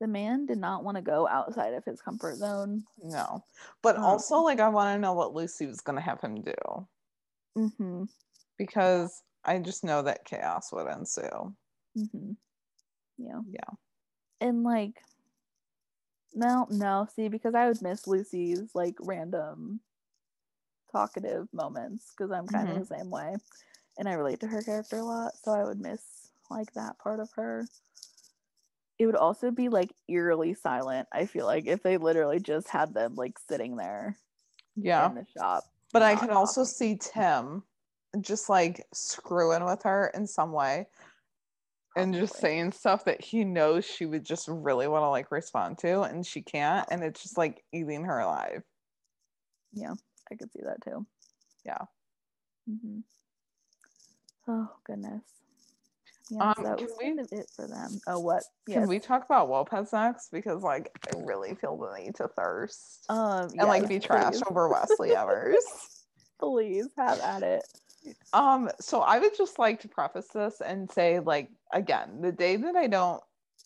The man did not want to go outside of his comfort zone. No. But Um, also like I want to know what Lucy was gonna have him do. Mm-hmm. Because I just know that chaos would ensue. Mm-hmm. Yeah. Yeah. And like, no, no. See, because I would miss Lucy's like random talkative moments because I'm kind Mhm. of the same way, and I relate to her character a lot. So I would miss like that part of her. It would also be like eerily silent. I feel like if they literally just had them like sitting there Yeah. in the shop. But I can also talking. see Tim just like screwing with her in some way and just saying stuff that he knows she would just really want to like respond to and she can't and it's just like eating her alive. Yeah, I could see that too. Yeah. hmm Oh goodness. Yeah, Um, that was we- kind of it for them. Oh, what? Can we talk about Lopez next? Because like I really feel the need to thirst Um, and like be trash please. over Wesley Evers. Please have at it. Um, so I would just like to preface this and say, like, again, the day that I don't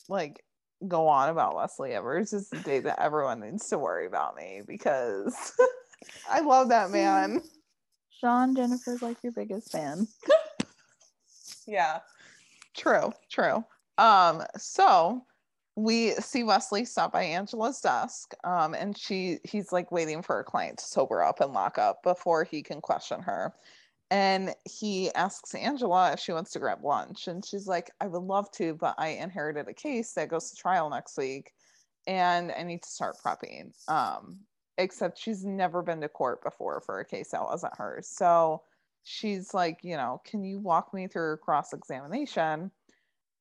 like go on about Wesley Evers is the day that everyone needs to worry about me because I love that man. Sean Jennifer's like your biggest fan. Yeah. True, true. Um, so we see Wesley stop by Angela's desk, um, and she he's like waiting for her client to sober up and lock up before he can question her. And he asks Angela if she wants to grab lunch, and she's like, "I would love to, but I inherited a case that goes to trial next week, and I need to start prepping." Um, except she's never been to court before for a case that wasn't hers, so she's like, you know, can you walk me through cross examination?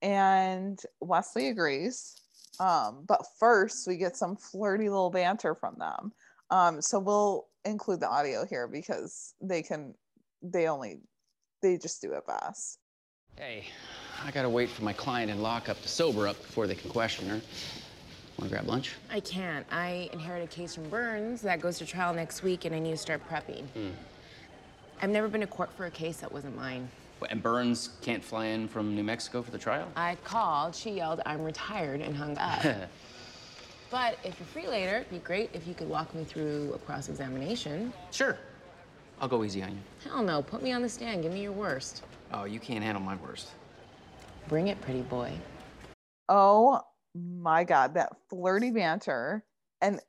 And Wesley agrees. Um, but first, we get some flirty little banter from them. Um, so we'll include the audio here because they can, they only, they just do it best. Hey, I gotta wait for my client in lockup to sober up before they can question her. Wanna grab lunch? I can't. I inherit a case from Burns that goes to trial next week, and I need to start prepping. I've never been to court for a case that wasn't mine. And Burns can't fly in from New Mexico for the trial? I called, she yelled, I'm retired, and hung up. but if you're free later, it'd be great if you could walk me through a cross examination. Sure. I'll go easy on you. Hell no, put me on the stand, give me your worst. Oh, you can't handle my worst. Bring it, pretty boy. Oh my God, that flirty banter. And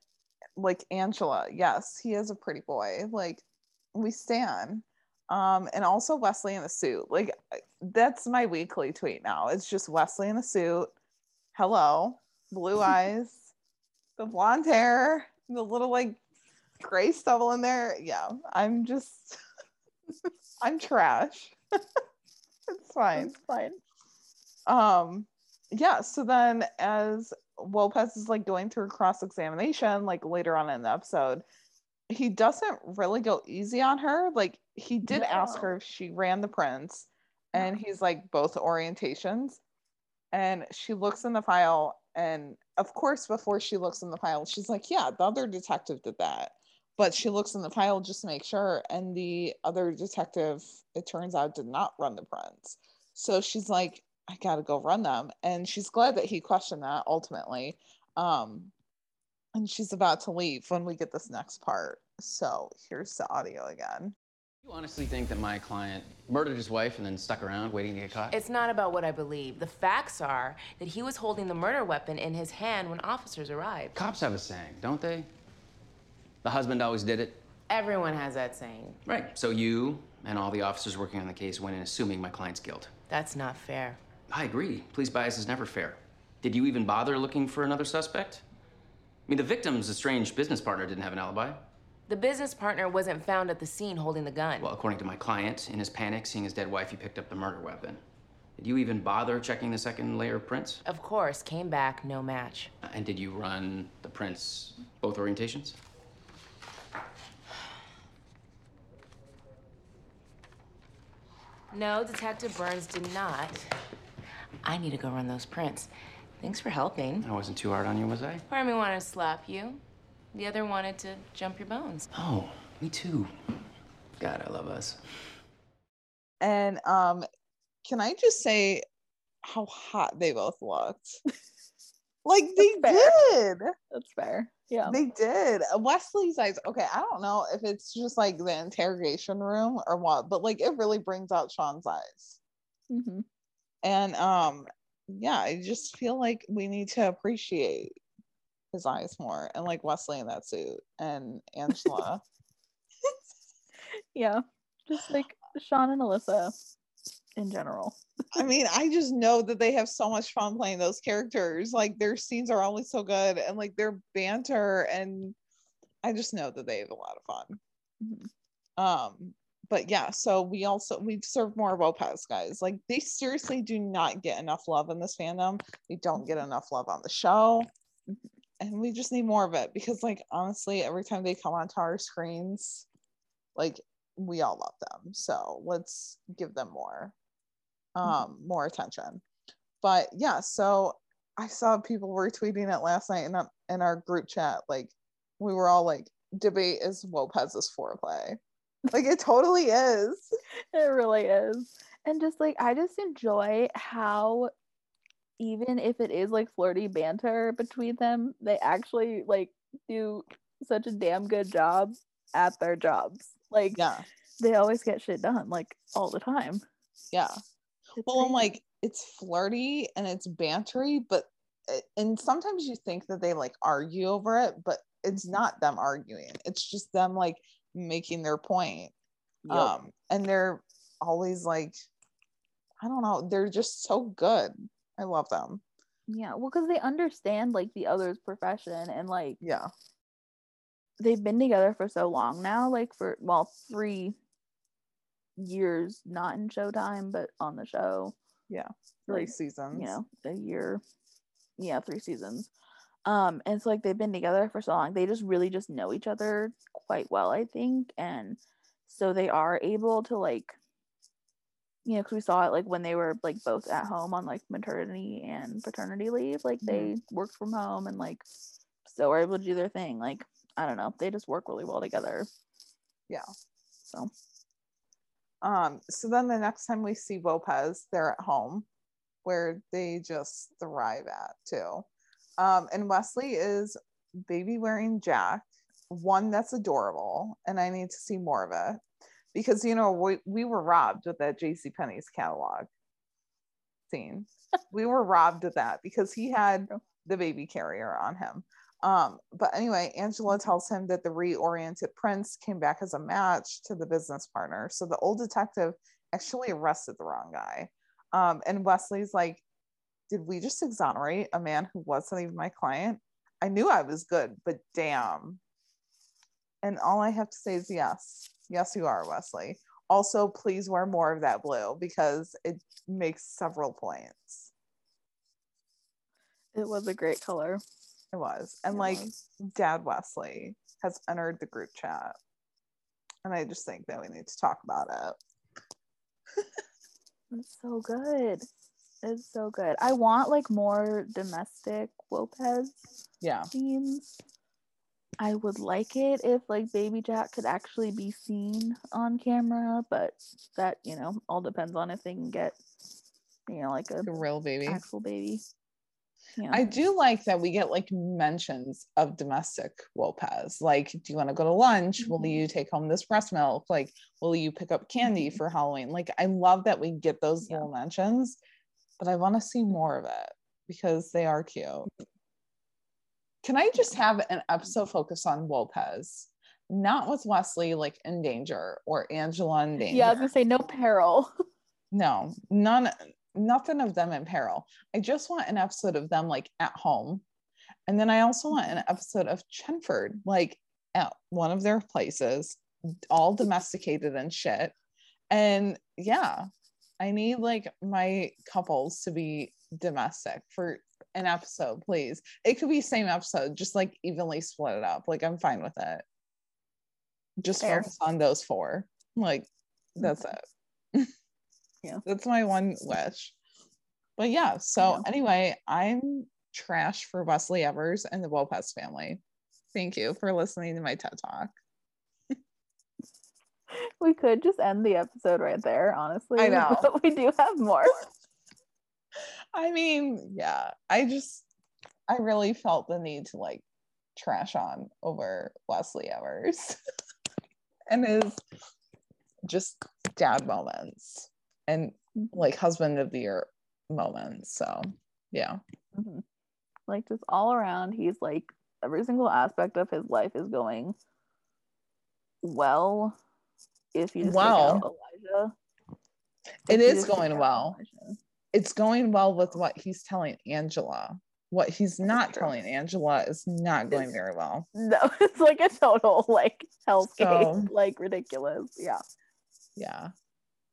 like Angela, yes, he is a pretty boy. Like we stand. Um, and also Wesley in a suit. Like that's my weekly tweet now. It's just Wesley in a suit. Hello, blue eyes, the blonde hair, the little like gray stubble in there. Yeah, I'm just I'm trash. it's fine It's fine. um yeah so then as lopez is like going through cross examination like later on in the episode he doesn't really go easy on her. Like he did ask her if she ran the prints and he's like both orientations. And she looks in the file and of course before she looks in the file she's like yeah the other detective did that. But she looks in the file just to make sure and the other detective it turns out did not run the prints. So she's like i gotta go run them. And she's glad that he questioned that ultimately. Um and she's about to leave when we get this next part so here's the audio again You honestly think that my client murdered his wife and then stuck around waiting to get caught? It's not about what I believe. The facts are that he was holding the murder weapon in his hand when officers arrived. Cops have a saying, don't they? The husband always did it. Everyone has that saying. Right. So you and all the officers working on the case went in assuming my client's guilt. That's not fair. I agree. Police bias is never fair. Did you even bother looking for another suspect? I mean, the victim's estranged business partner didn't have an alibi. The business partner wasn't found at the scene holding the gun. Well, according to my client, in his panic, seeing his dead wife, he picked up the murder weapon. Did you even bother checking the second layer of prints? Of course, came back, no match. Uh, and did you run the prints both orientations? No, Detective Burns did not. I need to go run those prints. Thanks for helping. I wasn't too hard on you, was I? Part of me wanted to slap you. The other wanted to jump your bones. Oh, me too. God, I love us. and um can i just say how hot they both looked like they Fair. did That's fair. Yeah. They did. Wesley's eyes. Okay, I don't know if it's just like the interrogation room or what, but like it really brings out Shawn's eyes. hmm And um, yeah, I just feel like we need to appreciate his eyes more, and like Wesley in that suit and Angela. Yeah. Just like Shawn and Alyssa in general. I mean, I just know that they have so much fun playing those characters. Like their scenes are always so good, and like their banter, and I just know that they have a lot of fun. Mhm. Um, but yeah, so we also we deserve more Lopez guys. Like they seriously do not get enough love in this fandom. They don't get enough love on the show. And we just need more of it because like honestly, every time they come onto our screens, like we all love them. So let's give them more um more attention. But yeah, so I saw people retweeting it last night in, in our group chat. Like we were all like, debate is Lopez's foreplay. Like it totally is. It really is. And just like I just enjoy how even if it is like flirty banter between them, they actually like do such a damn good job at their jobs. Like Yeah. they always get shit done like all the time. Yeah. It's Well, I'm like, it's flirty and it's bantery, but eh, and sometimes you think that they like argue over it, but it's not them arguing. It's just them like making their point. Yup. Um, and they're always like, I don't know, they're just so good. I love them. yeah, well, because they understand like the other's profession and like Yeah. they've been together for so long now, like for well, three years, not in Showtime, but on the show. Yeah. Three Like, seasons. you know, a year. Yeah, three seasons. Um, and it's like they've been together for so long. They just really just know each other quite well, I think. And so they are able to like you know, because we saw it like when they were like both at home on like maternity and paternity leave, like they worked from home and like still were able to do their thing. Like, I don't know, they just work really well together. Yeah. So Um, so then the next time we see Lopez, they're at home where they just thrive at too. Um, and Wesley is baby wearing Jack, one that's adorable, and I need to see more of it because you know we, we were robbed with that JC Penney's catalog scene. we were robbed of that because he had the baby carrier on him. Um, but anyway, Angela tells him that the reoriented prints came back as a match to the business partner. So the old detective actually arrested the wrong guy. Um, and Wesley's like, Did we just exonerate a man who wasn't even my client? I knew I was good, but damn. And all I have to say is yes. Yes, you are, Wesley. Also, please wear more of that blue because it makes several points. it was a great color. It was. And It like was. Dad Wesley has entered the group chat. And I just think that we need to talk about it. It's so good. It's so good. I want like more domestic Lopez Yeah. scenes. I would like it if like baby Jack could actually be seen on camera, but that, you know, all depends on if they can get, you know, like a The real baby. actual baby. Yeah. I do like that we get like mentions of domestic Lopez. Like, do you want to go to lunch? Will Mhm. you take home this breast milk? Like, will you pick up candy Mhm. for Halloween? Like, I love that we get those Yeah. little mentions, but I want to see more of it because they are cute. Mm-hmm. Can I just have an episode focus on Lopez? Not with Wesley like in danger or Angela in danger. yeah, I was gonna say no peril. No, none, nothing of them in peril. I just want an episode of them like at home. And then I also want an episode of Chenford, like at one of their places, all domesticated and shit. And yeah, I need like my couples to be domestic for an episode, please. It could be same episode, just like evenly split it up. Like I'm fine with it. Just Fair. focus on those four. Like that's it. Yeah. That's my one wish. But yeah, so Yeah. anyway, I'm trash for Wesley Evers and the Lopez family. Thank you for listening to my TED Talk. We could just end the episode right there, honestly. I know. But we do have more. I mean, yeah, I just I really felt the need to like trash on over Wesley Evers and his just dad moments and like husband of the year moments. So yeah. Mhm. Like just all around, he's like every single aspect of his life is going well. If you just take Well. out Elijah, It is going well. Elijah. It's going well with what he's telling Angela. What he's not telling Angela is not going It's- very well. No, it's like a total like hellscape, So- like ridiculous. Yeah. Yeah.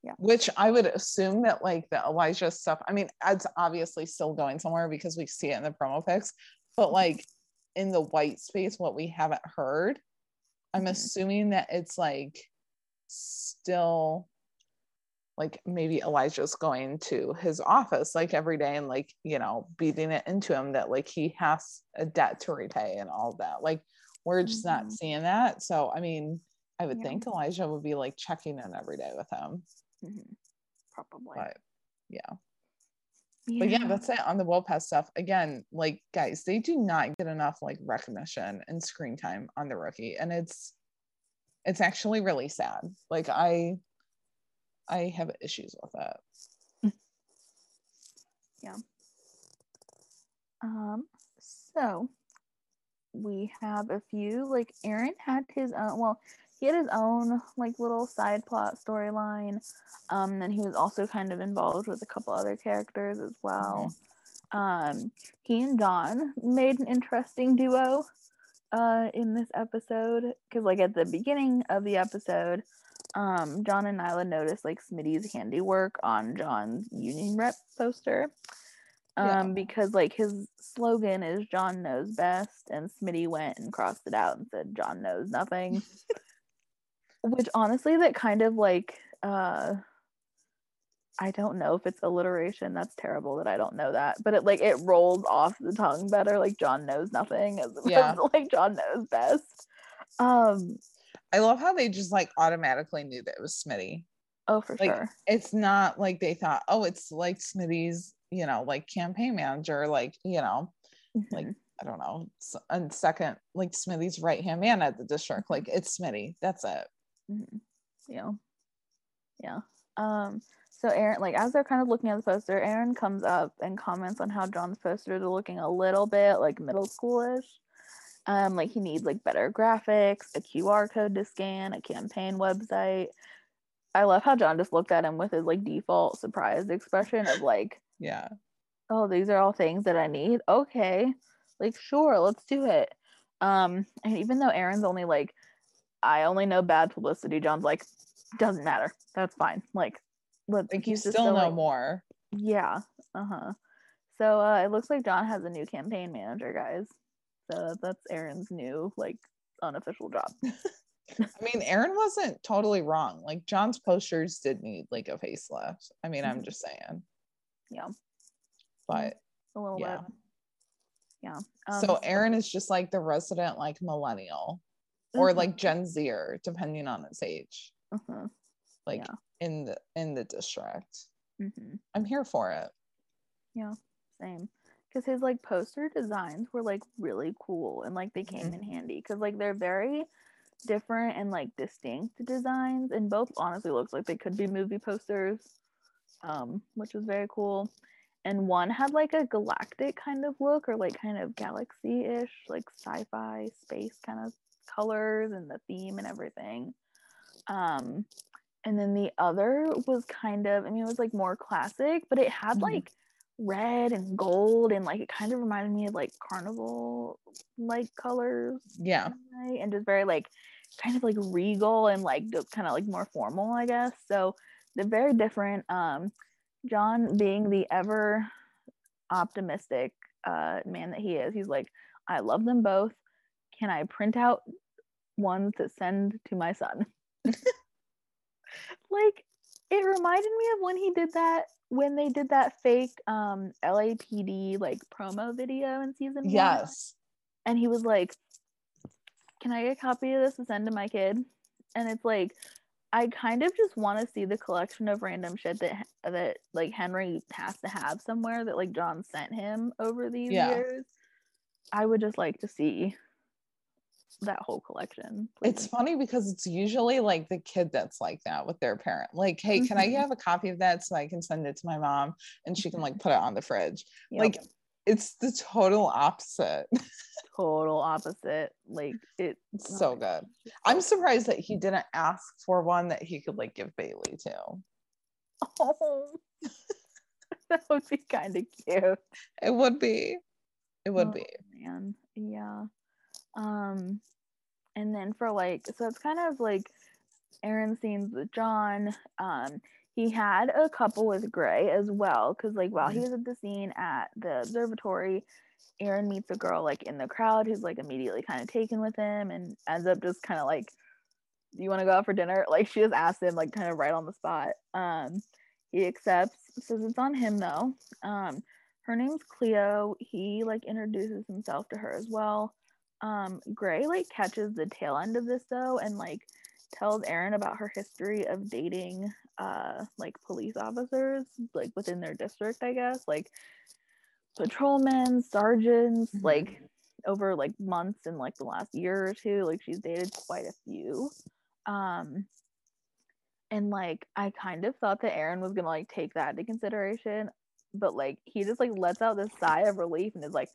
Yeah. Which I would assume that like the Elijah stuff, I mean, it's obviously still going somewhere because we see it in the promo pics, but like in the white space, what we haven't heard, I'm Mhm. assuming that it's like still like maybe Elijah's going to his office like every day and like, you know, beating it into him that like he has a debt to repay and all that. Like we're just not Mhm. seeing that. So I mean, I would Yeah. think Elijah would be like checking in every day with him. Mhm. Probably. But yeah. But yeah, that's it on the Lopez stuff. Again, like guys, they do not get enough like recognition and screen time on the rookie. And it's it's actually really sad. Like I I have issues with that yeah Um, so we have a few like Aaron had his own well, he had his own like little side plot storyline. Um, then he was also kind of involved with a couple other characters as well. Um, he and John made an interesting duo uh in this episode because like at the beginning of the episode um john and nyla noticed like smitty's handiwork on john's union rep poster um Yeah. because like his slogan is john knows best and smitty went and crossed it out and said john knows nothing which honestly that kind of like uh i don't know if it's alliteration that's terrible that i don't know that but it like it rolls off the tongue better like john knows nothing as Yeah. like john knows best um I love how they just like automatically knew that it was Smitty. oh for Like sure it's not like they thought, oh, it's like Smitty's, you know, like campaign manager, like, you know, like Mhm. I don't know, and second, like Smitty's right hand man at the district. Like it's Smitty. That's it. Mhm. yeah yeah um so aaron like as they're kind of looking at the poster aaron comes up and comments on how john's posters are looking a little bit like middle schoolish. Um like he needs like better graphics a qr code to scan a campaign website. I love how john just looked at him with his like default surprised expression of like Yeah. oh these are all things that i need? Okay. Like sure let's do it. Um and even though aaron's only like i only know bad publicity john's like doesn't matter. That's fine. Like Like you still so, know like, more. yeah uh-huh so uh it looks like john has a new campaign manager guys so that's aaron's new like unofficial job I mean, Aaron wasn't totally wrong. Like John's posters did need like a facelift. I mean, I'm Mhm. just saying. Yeah, But a little Yeah. bit. Yeah. so um, Aaron is just like the resident like millennial or mhm, like Gen Zer, depending on his age, mhm, like Yeah. in the in the district. mhm. I'm here for it. Yeah, same. Because his like poster designs were like really cool and like they came Mhm. in handy because like they're very different and like distinct designs and both honestly looks like they could be movie posters um which was very cool and one had like a galactic kind of look or like kind of galaxy-ish like sci-fi space kind of colors and the theme and everything um and then the other was kind of i mean it was like more classic but it had Mhm. like red and gold and like it kind of reminded me of like carnival like colors Yeah. and just very like kind of like regal and like kind of like more formal i guess so they're very different um john being the ever optimistic uh man that he is he's like i love them both can i print out ones to send to my son like it reminded me of when he did that when they did that fake um lapd like promo video in season one Yes. and he was like can i get a copy of this to send to my kid and it's like i kind of just want to see the collection of random shit that that like henry has to have somewhere that like john sent him over these Yeah. years i would just like to see that whole collection It's funny because it's usually like the kid that's like that with their parent. Like, hey, can I Mhm. have a copy of that so I can send it to my mom and she can like put it on the fridge? Yep. Like, it's the total opposite. total opposite like it It's oh so good. I'm surprised that he didn't ask for one that he could like give Bailey to. oh that would be kind of cute It would be. It would Oh, be. man yeah um and then for like so it's kind of like aaron scenes with john um he had a couple with gray as well because like while he was at the scene at the observatory aaron meets a girl like in the crowd who's like immediately kind of taken with him and ends up just kind of like do you want to go out for dinner like she just asked him like kind of right on the spot um he accepts says it's on him though um her name's Cleo. He like introduces himself to her as well. Um, Gray like catches the tail end of this though and like tells Aaron about her history of dating uh like police officers like within their district, I guess, like patrolmen, sergeants, Mhm. like over like months in like the last year or two. Like she's dated quite a few. Um and like I kind of thought that Aaron was gonna like take that into consideration but like he just like lets out this sigh of relief and is like,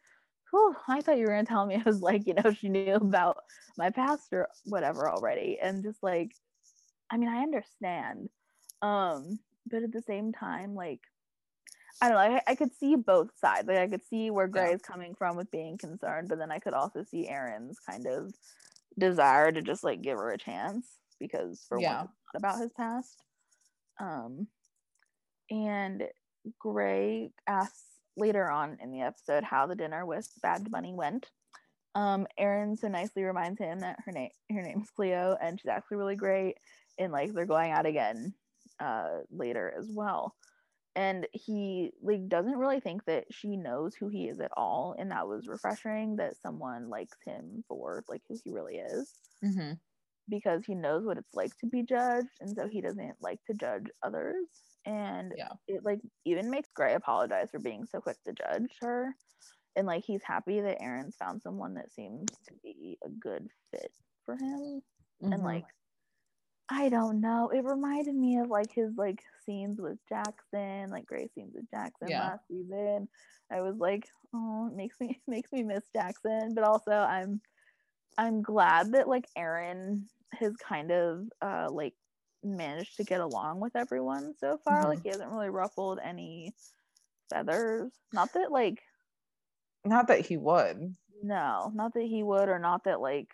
"Whew, I thought you were gonna tell me it was like you know she knew about my past or whatever already," and just like, I mean, I understand, um, but at the same time, like, I don't know, I, I could see both sides. Like, I could see where Gray Yeah. is coming from with being concerned, but then I could also see Aaron's kind of desire to just like give her a chance because for Yeah. one, it's not about his past. Um, and Gray asks later on in the episode how the dinner with Bad Bunny went. Um, Aaron so nicely reminds him that her name her name's Cleo and she's actually really great and like they're going out again uh later as well. And he like doesn't really think that she knows who he is at all, and that was refreshing that someone likes him for like who he really is Mm-hmm. Because he knows what it's like to be judged and so he doesn't like to judge others and Yeah. it like even makes gray apologize for being so quick to judge her and like he's happy that aaron's found someone that seems to be a good fit for him Mm-hmm. and like i don't know it reminded me of like his like scenes with jackson like gray scenes with jackson Yeah. last season i was like oh it makes me makes me miss jackson but also i'm i'm glad that like aaron has kind of uh like managed to get along with everyone so far Mhm. like he hasn't really ruffled any feathers not that like not that he would, no not that he would or not that like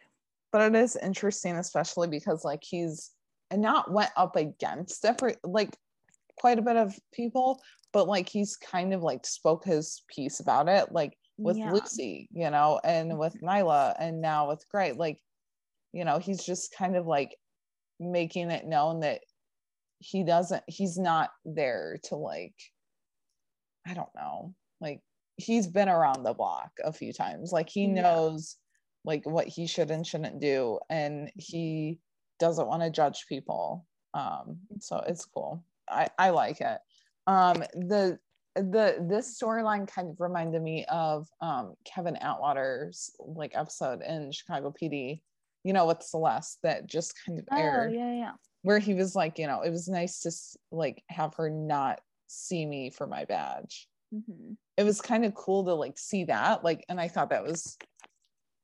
but it is interesting, especially because like he's and not went up against every like quite a bit of people, but like he's kind of like spoke his piece about it, like with yeah Lucy, you know, and with Nyla, and now with Gray. Like you know he's just kind of like making it known that he doesn't he's not there to like i don't know like he's been around the block a few times. Like he Yeah. knows like what he should and shouldn't do and he doesn't want to judge people um so it's cool. I i like it. Um the the this storyline kind of reminded me of um kevin atwater's like episode in chicago pd you know with celeste that just kind of aired. Oh yeah, yeah. where he was like you know it was nice to like have her not see me for my badge hmm it was kind of cool to like see that like and i thought that was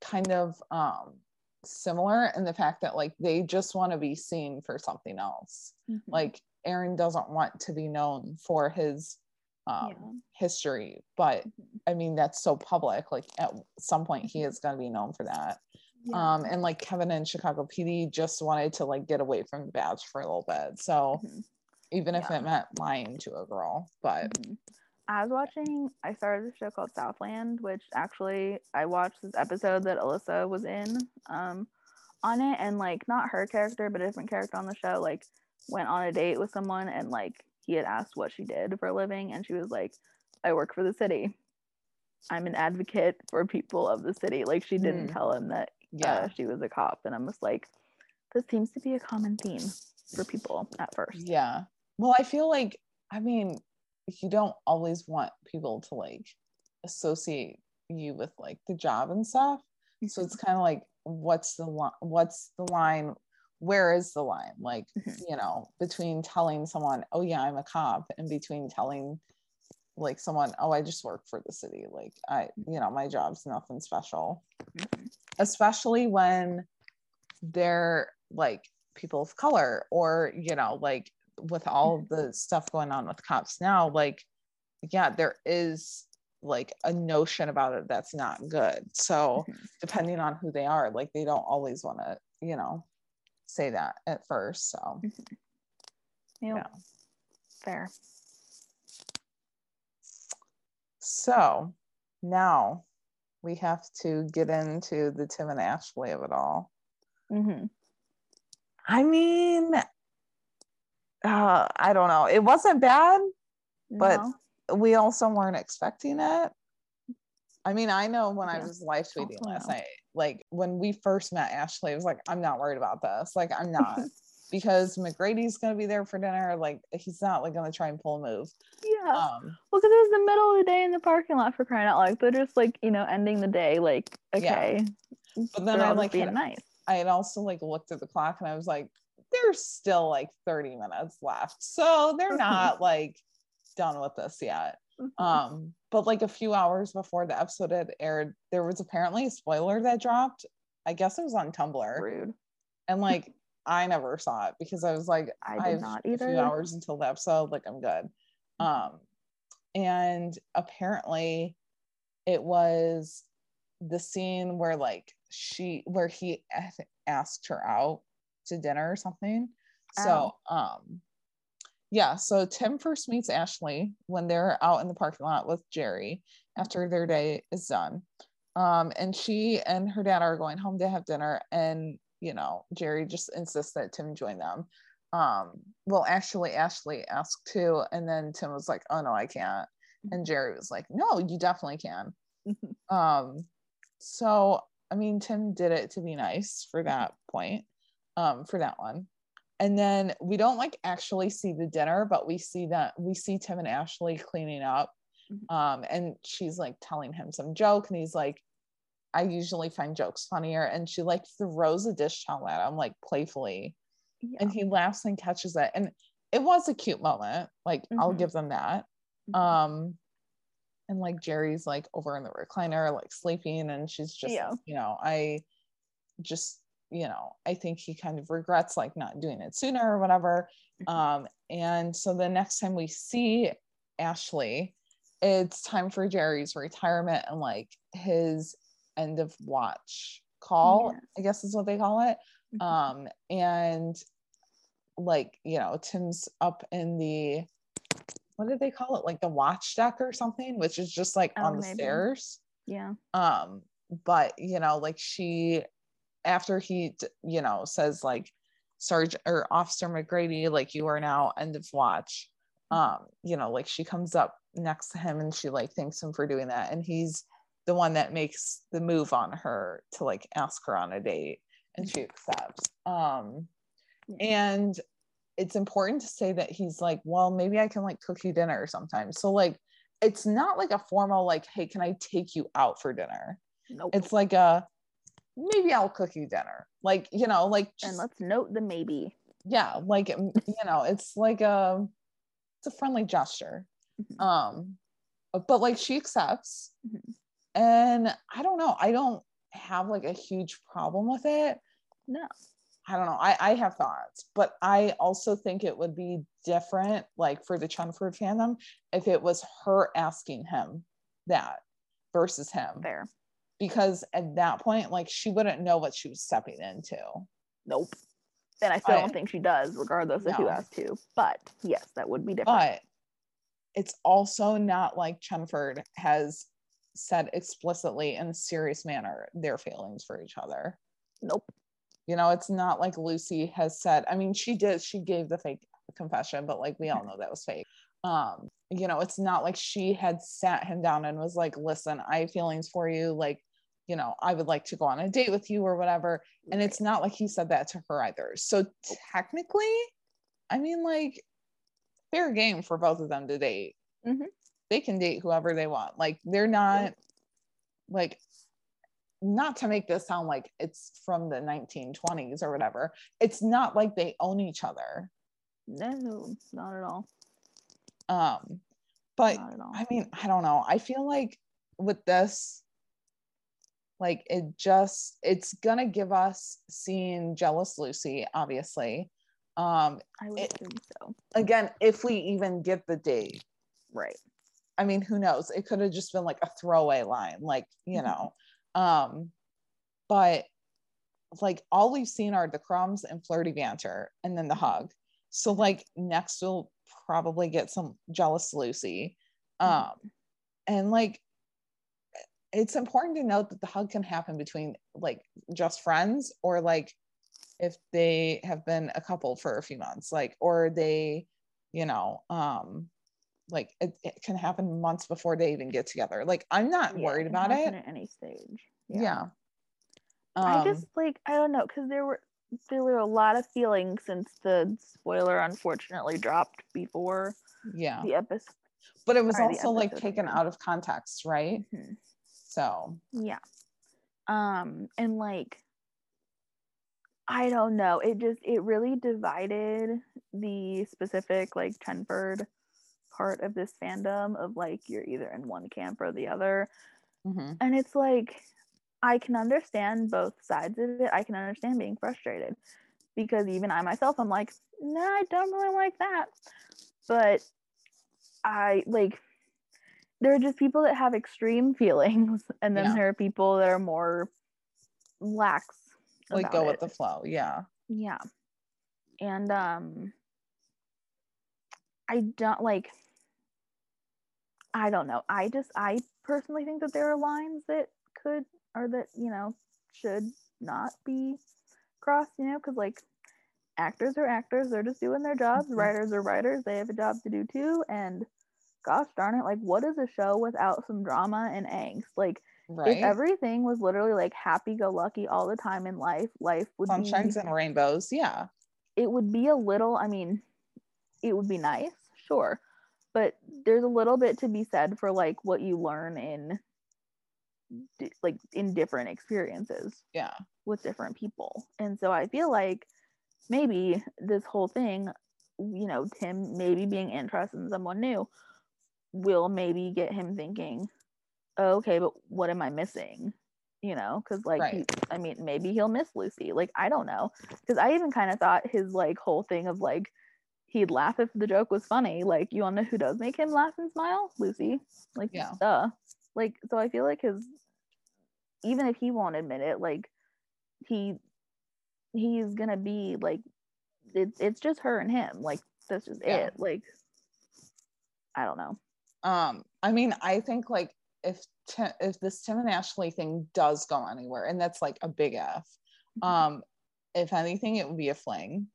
kind of um similar in the fact that like they just want to be seen for something else Mm-hmm. like aaron doesn't want to be known for his um Yeah. history but i mean that's so public like at some point he is going to be known for that um and like kevin and chicago pd just wanted to like get away from the badge for a little bit so Mhm. even if Yeah. it meant lying to a girl but Mhm. I was watching. I started a show called Southland, which actually I watched this episode that Alyssa was in um, on it, and like not her character, but a different character on the show, like went on a date with someone, and like he had asked what she did for a living, and she was like, "I work for the city. I'm an advocate for people of the city." Like she didn't Hmm. tell him that yeah uh, she was a cop, and I'm just like, this seems to be a common theme for people at first. Yeah. Well, I feel like, I mean, you don't always want people to like associate you with like the job and stuff. So it's kind of like, what's the line? What's the line? Where is the line? Like, Mhm. you know, between telling someone, oh, yeah, I'm a cop, and between telling like someone, oh, I just work for the city. Like, I, you know, my job's nothing special Mhm. especially when they're like people of color or you know like with all of the stuff going on with cops now like yeah there is like a notion about it that's not good so Mhm. depending on who they are like they don't always want to you know say that at first so Yep. Yeah. Fair. So now we have to get into the tim and ashley of it all hmm I mean, uh, I don't know. It wasn't bad. But- We also weren't expecting it. I mean, I know when I was live tweeting last no. night, like when we first met Ashley, I was like, I'm not worried about this. Like, I'm not because McGrady's gonna be there for dinner. Like, he's not like gonna try and pull a move. yeah. Um, Well, because it was the middle of the day in the parking lot for crying out loud. They're just like, you know, ending the day. Like, Yeah. okay. but then I like being had- nice. I had also like looked at the clock and I was like, there's still like 30 minutes left. So they're not like done with this yet. Mhm. Um, but like a few hours before the episode had aired, there was apparently a spoiler that dropped. I guess it was on Tumblr. Rude. And like I never saw it because I was like, I I, did have not a few hours until the episode, like I'm good. Um, and apparently it was the scene where like she where he asked her out to dinner or something. So um yeah, so Tim first meets Ashley when they're out in the parking lot with Jerry after their day is done. Um, and she and her dad are going home to have dinner, and you know, Jerry just insists that Tim join them. Um, well, actually, Ashley asked too, and then Tim was like, Oh no, I can't. And Jerry was like, No, you definitely can. Um, so I mean, Tim did it to be nice for that point, um, for that one. And then we don't like actually see the dinner, but we see that we see Tim and Ashley cleaning up. Mhm. Um, and she's like telling him some joke, and he's like, I usually find jokes funnier. And she like throws a dish towel at him, like playfully, Yeah. and he laughs and catches it. And it was a cute moment. Like, I'll Mhm. give them that Mhm. um and like jerry's like over in the recliner like sleeping and she's just Yeah. you know i just you know i think he kind of regrets like not doing it sooner or whatever Mhm. um and so the next time we see ashley it's time for jerry's retirement and like his end of watch call Yes. i guess is what they call it Mhm. um and like you know tim's up in the what did they call it like the watch deck or something which is just like Oh, on the maybe. stairs yeah. um but you know like she after he you know says like sergeant or officer mcgrady like you are now end of watch um you know like she comes up next to him and she like thanks him for doing that and he's the one that makes the move on her to like ask her on a date and she accepts um and it's important to say that he's like well maybe i can like cook you dinner sometimes so like it's not like a formal like hey can i take you out for dinner Nope. it's like a maybe i'll cook you dinner like you know like and let's note the maybe. yeah like you know it's like a it's a friendly gesture Mhm. um but like she accepts Mhm. And i don't know i don't have like a huge problem with it No. i don't know i i have thoughts but i also think it would be different like for the chenford fandom if it was her asking him that versus him There. because at that point like she wouldn't know what she was stepping into Nope. And I still I- don't think she does, regardless of who No. has to. But yes, that would be different. but it's also not like Chenford has said explicitly in a serious manner their feelings for each other. nope. You know, it's not like Lucy has said, I mean, she did, she gave the fake confession, but like we all know that was fake. Um, you know, it's not like she had sat him down and was like, listen, I have feelings for you. Like, you know, I would like to go on a date with you or whatever. And it's not like he said that to her either. So technically, I mean, like, fair game for both of them to date. Mhm. They can date whoever they want. Like, they're not like, not to make this sound like it's from the 1920s or whatever. It's not like they own each other. No, not at all. Um, but all. I mean, I don't know. I feel like with this, like it just it's gonna give us seeing jealous Lucy, obviously. Um, I would it- assume so. again, if we even get the date, Right. I mean, who knows? It could have just been like a throwaway line, like, you Mhm. know. Um, but like all we've seen are the crumbs and flirty banter and then the hug. So like next we'll probably get some jealous Lucy. Um, and like it's important to note that the hug can happen between like just friends or like if they have been a couple for a few months, like or they, you know, um like it, it can happen months before they even get together. Like I'm not Yeah, worried about it. at any stage. Yeah. I Um, just like I don't know because there were there were a lot of feelings since the spoiler unfortunately dropped before yeah. the episode. But it was also like taken out of context, right? Mhm. So Yeah. Um and like I don't know. It just it really divided the specific like Chenford part of this fandom of like you're either in one camp or the other. mhm. And it's like I can understand both sides of it. I can understand being frustrated because even I myself I'm like, "No, I don't really like that." But I like there are just people that have extreme feelings and then Yeah. there are people that are more lax like go it. with the flow. Yeah. Yeah. And um I don't like I don't know. I just I personally think that there are lines that could or that, you know, should not be crossed, you know, cuz like actors are actors, they're just doing their jobs. Mhm. Writers are writers, they have a job to do too and gosh darn it, like what is a show without some drama and angst? Like Right. if everything was literally like happy go lucky all the time in life, life would be Sunshines and rainbows. Yeah. it would be a little i mean it would be nice sure but there's a little bit to be said for like what you learn in like in different experiences Yeah. with different people. And so i feel like maybe this whole thing you know tim maybe being interested in someone new will maybe get him thinking oh, okay but what am i missing? You know because like he, i mean maybe he'll miss lucy. Like i don't know. Because i even kind of thought his like whole thing of like he'd laugh if the joke was funny like you want to know who does make him laugh and smile lucy like Yeah. duh like so i feel like his even if he won't admit it like he he's gonna be like it's it's just her and him like that's just Yeah. it like i don't know Um, I mean, I think like if Tim, if this Tim and Ashley thing does go anywhere, and that's like a big F, Um, if anything, it would be a fling.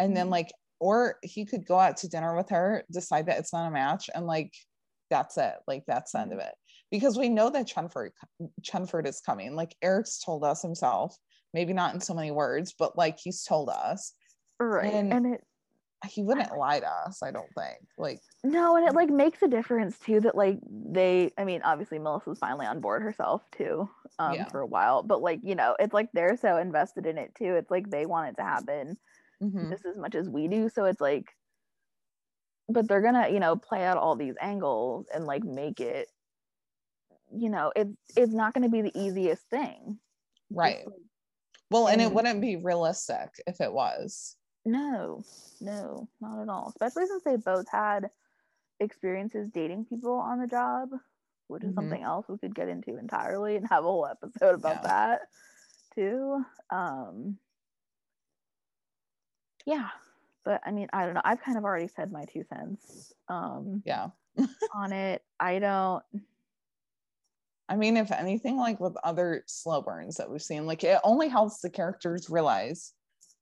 And then Mhm. like, or he could go out to dinner with her, decide that it's not a match, and like that's it. Like that's the end of it. Because we know that Chenford Chenford is coming. Like Eric's told us himself, maybe not in so many words, but like he's told us. right And- and it He wouldn't lie to us, I don't think. Like, No, and it like makes a difference too that like they I mean obviously Melissa's finally on board herself too um Yeah. for a while but like you know it's like they're so invested in it too it's like they want it to happen mhm, just as much as we do so it's like but they're gonna you know play out all these angles and like make it you know it's it's not gonna be the easiest thing right. like, Well, and it wouldn't be realistic if it was. No, no, not at all. Especially since they both had experiences dating people on the job, which is Mhm. something else we could get into entirely and have a whole episode about Yeah. that too. Um Yeah. But I mean, I don't know. I've kind of already said my two cents um Yeah. on it. I don't I mean, if anything, like with other slow burns that we've seen, like it only helps the characters realize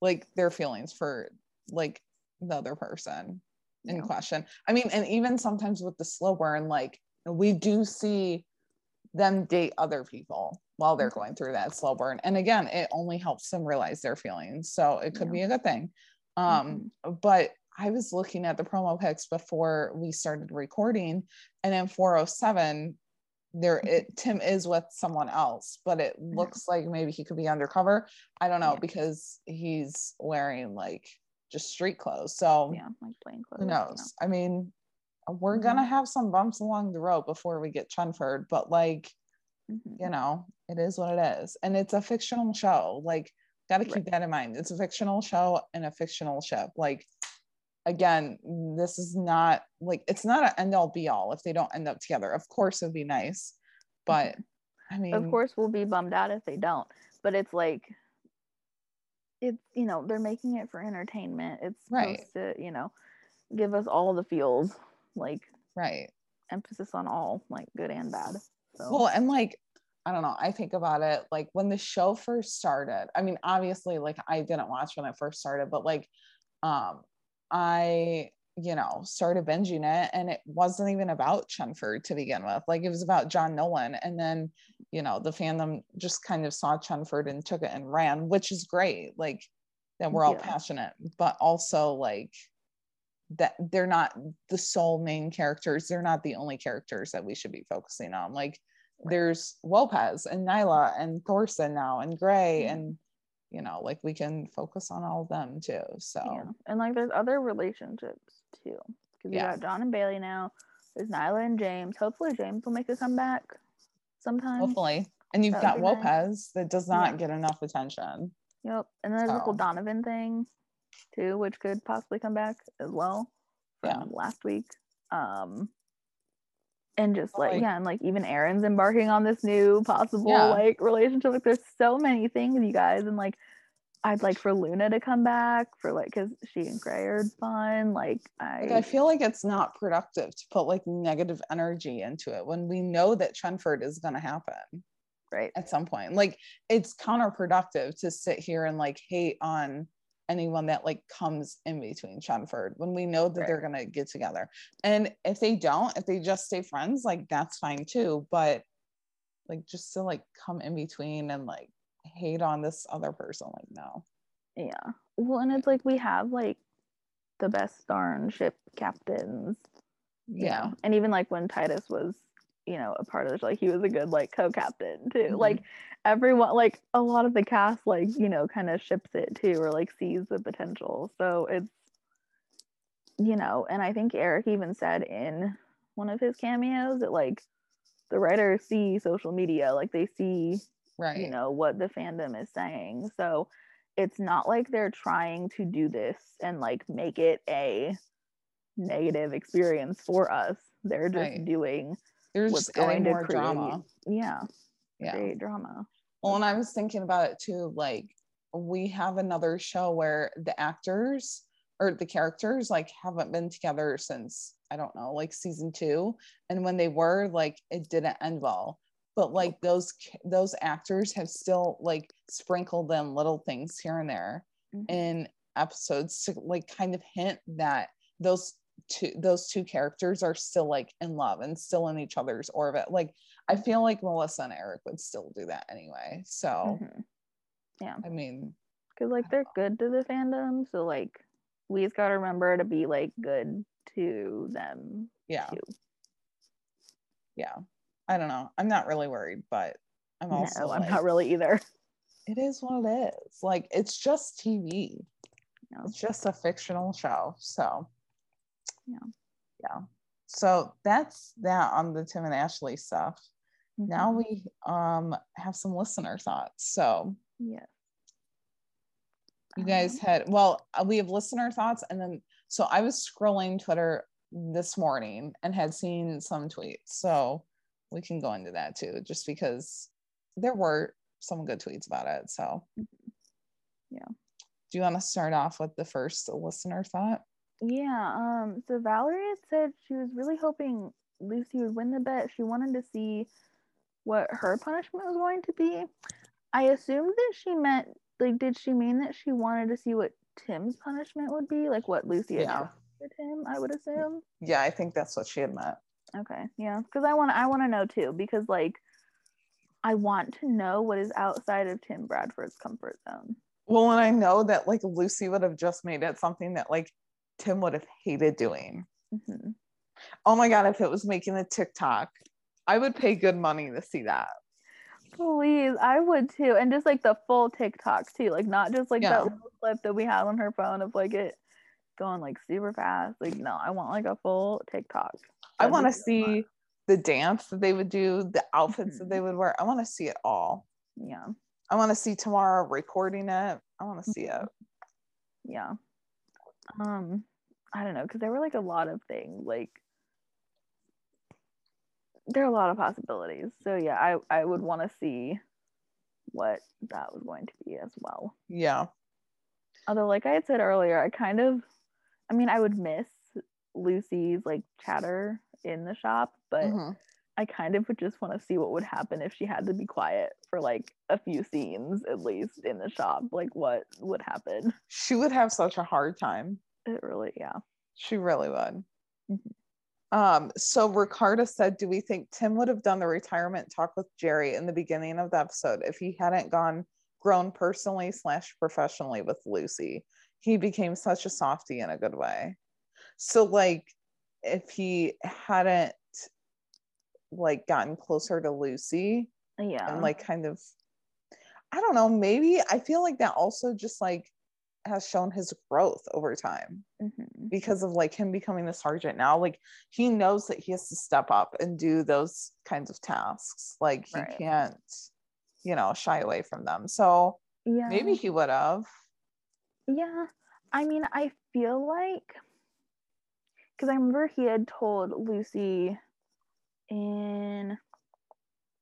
like their feelings for like the other person in Yeah. question. I mean, and even sometimes with the slow burn, like we do see them date other people while they're Mhm. going through that slow burn. And again, it only helps them realize their feelings. So it could Yeah. be a good thing. Um, but I was looking at the promo pics before we started recording, and in 407, there it Tim is with someone else, but it looks like maybe he could be undercover. I don't know Yeah. because he's wearing like just street clothes. So yeah, like plain clothes. who knows? I mean, we're Mhm. gonna have some bumps along the road before we get Chenford, but like, Mhm. you know, it is what it is. And it's a fictional show. Like, gotta keep Right. that in mind. It's a fictional show and a fictional ship. Like, again, this is not like it's not an end all be all if they don't end up together. Of course it'd be nice, but mm-hmm. I mean of course we'll be bummed out if they don't but it's like it's you know they're making it for entertainment it's Right. supposed to you know give us all the feels like right. emphasis on all like good and bad so Well, and like, I don't know, I think about it like when the show first started. I mean, obviously, like I didn't watch when it first started, but like, um, I, you know, started binging it and it wasn't even about Chenford to begin with. Like it was about John Nolan. And then, you know, the fandom just kind of saw Chenford and took it and ran, which is great. Like that we're all Yeah. passionate, but also like that they're not the sole main characters. They're not the only characters that we should be focusing on. Like there's Lopez and Nyla and Thorson now and Gray Yeah. and you know, like we can focus on all of them too. So yeah. and like there's other relationships too because Yeah. you got john and bailey now there's nyla and james hopefully james will make a comeback sometime hopefully. And you've That got be nice. Lopez that does not get enough attention. Yep. And then there's the whole Donovan thing too, which could possibly come back as well from Yeah. last week. Um and just like, Like- yeah, and like even Aaron's embarking on this new possible Yeah. like relationship. Like there's so many things, you guys, and like I'd like for Luna to come back for like because she and Gray are fun. Like I, Like I feel like it's not productive to put like negative energy into it when we know that Chenford is gonna happen. right. at some point. Like it's counterproductive to sit here and like hate on anyone that like comes in between Chenford when we know that Right. they're gonna get together. And if they don't, if they just stay friends, like that's fine too. But like just to like come in between and like hate on this other person, like no. Yeah. Well, and it's like we have like the best darn ship captains. Yeah. know? And even like when Titus was, you know, a part of show, like he was a good like co-captain too. Mhm. Like everyone like a lot of the cast like, you know, kind of ships it too or like sees the potential. So it's you know, and I think Eric even said in one of his cameos that like the writers see social media, like they see Right. you know what the fandom is saying so it's not like they're trying to do this and like make it a negative experience for us they're just Right. doing They're just going more create drama. yeah Yeah. create drama Well, and I was thinking about it too. Like, we have another show where the actors or the characters like haven't been together since I don't know, like season two. And when they were, like, it didn't end well. but like those those actors have still like sprinkled in little things here and there Mhm. in episodes to like kind of hint that those two those two characters are still like in love and still in each other's orbit. Like i feel like melissa and eric would still do that anyway so Mhm. i mean because like they're good to the fandom so like we just gotta remember to be like good to them yeah. too. Yeah. I don't know. I'm not really worried but i'm also no i'm like, not really either. it is what it is. Like it's just tv No. it's just a fictional show so Yeah. yeah so that's that on the tim and ashley stuff now Mhm. we um have some listener thoughts so yeah. you guys Um, had well uh, we have listener thoughts and then so i was scrolling twitter this morning and had seen some tweets so we can go into that too just because there were some good tweets about it so Yeah. do you want to start off with the first listener thought Yeah, um, so Valerie had said she was really hoping Lucy would win the bet. She wanted to see what her punishment was going to be. I assumed that she meant like did she mean that she wanted to see what Tim's punishment would be? Like what Lucy had Yeah. for Tim, I would assume. yeah i think that's what she had meant Okay, yeah, because I want I want to know too because like I want to know what is outside of Tim Bradford's comfort zone. well and i know that like lucy would have just made it something that like tim would have hated doing hmm oh my god if it was making a tiktok i would pay good money to see that Please, I would too, and just like the full TikTok too, like not just like Yeah. that little clip that we had on her phone of like it going like super fast. Like no, I want like a full TikTok. I That'd want to so see the dance that they would do, the outfits that Mhm. they would wear. I want to see it all. Yeah, I want to see Tamara recording it. I want to see it. yeah. Um, I don't know because there were like a lot of things like there are a lot of possibilities. So yeah, I I would want to see what that was going to be as well. Yeah. although like i had said earlier i kind of i mean i would miss lucy's like chatter in the shop but Mhm. I kind of would just want to see what would happen if she had to be quiet for like a few scenes at least in the shop like what would happen She would have such a hard time. it really yeah She really would. Mhm. Um, so Ricarda said, Do we think Tim would have done the retirement talk with Jerry in the beginning of the episode if he hadn't gone grown personally slash professionally with Lucy? He became such a softie in a good way. So like if he hadn't like gotten closer to Lucy yeah. and like kind of I don't know, maybe I feel like that also just like has shown his growth over time Mhm. because of like him becoming the sergeant now. Like he knows that he has to step up and do those kinds of tasks. Like he Right. can't you know shy away from them. So yeah. maybe he would have. Yeah, I mean, I feel like because I remember he had told Lucy in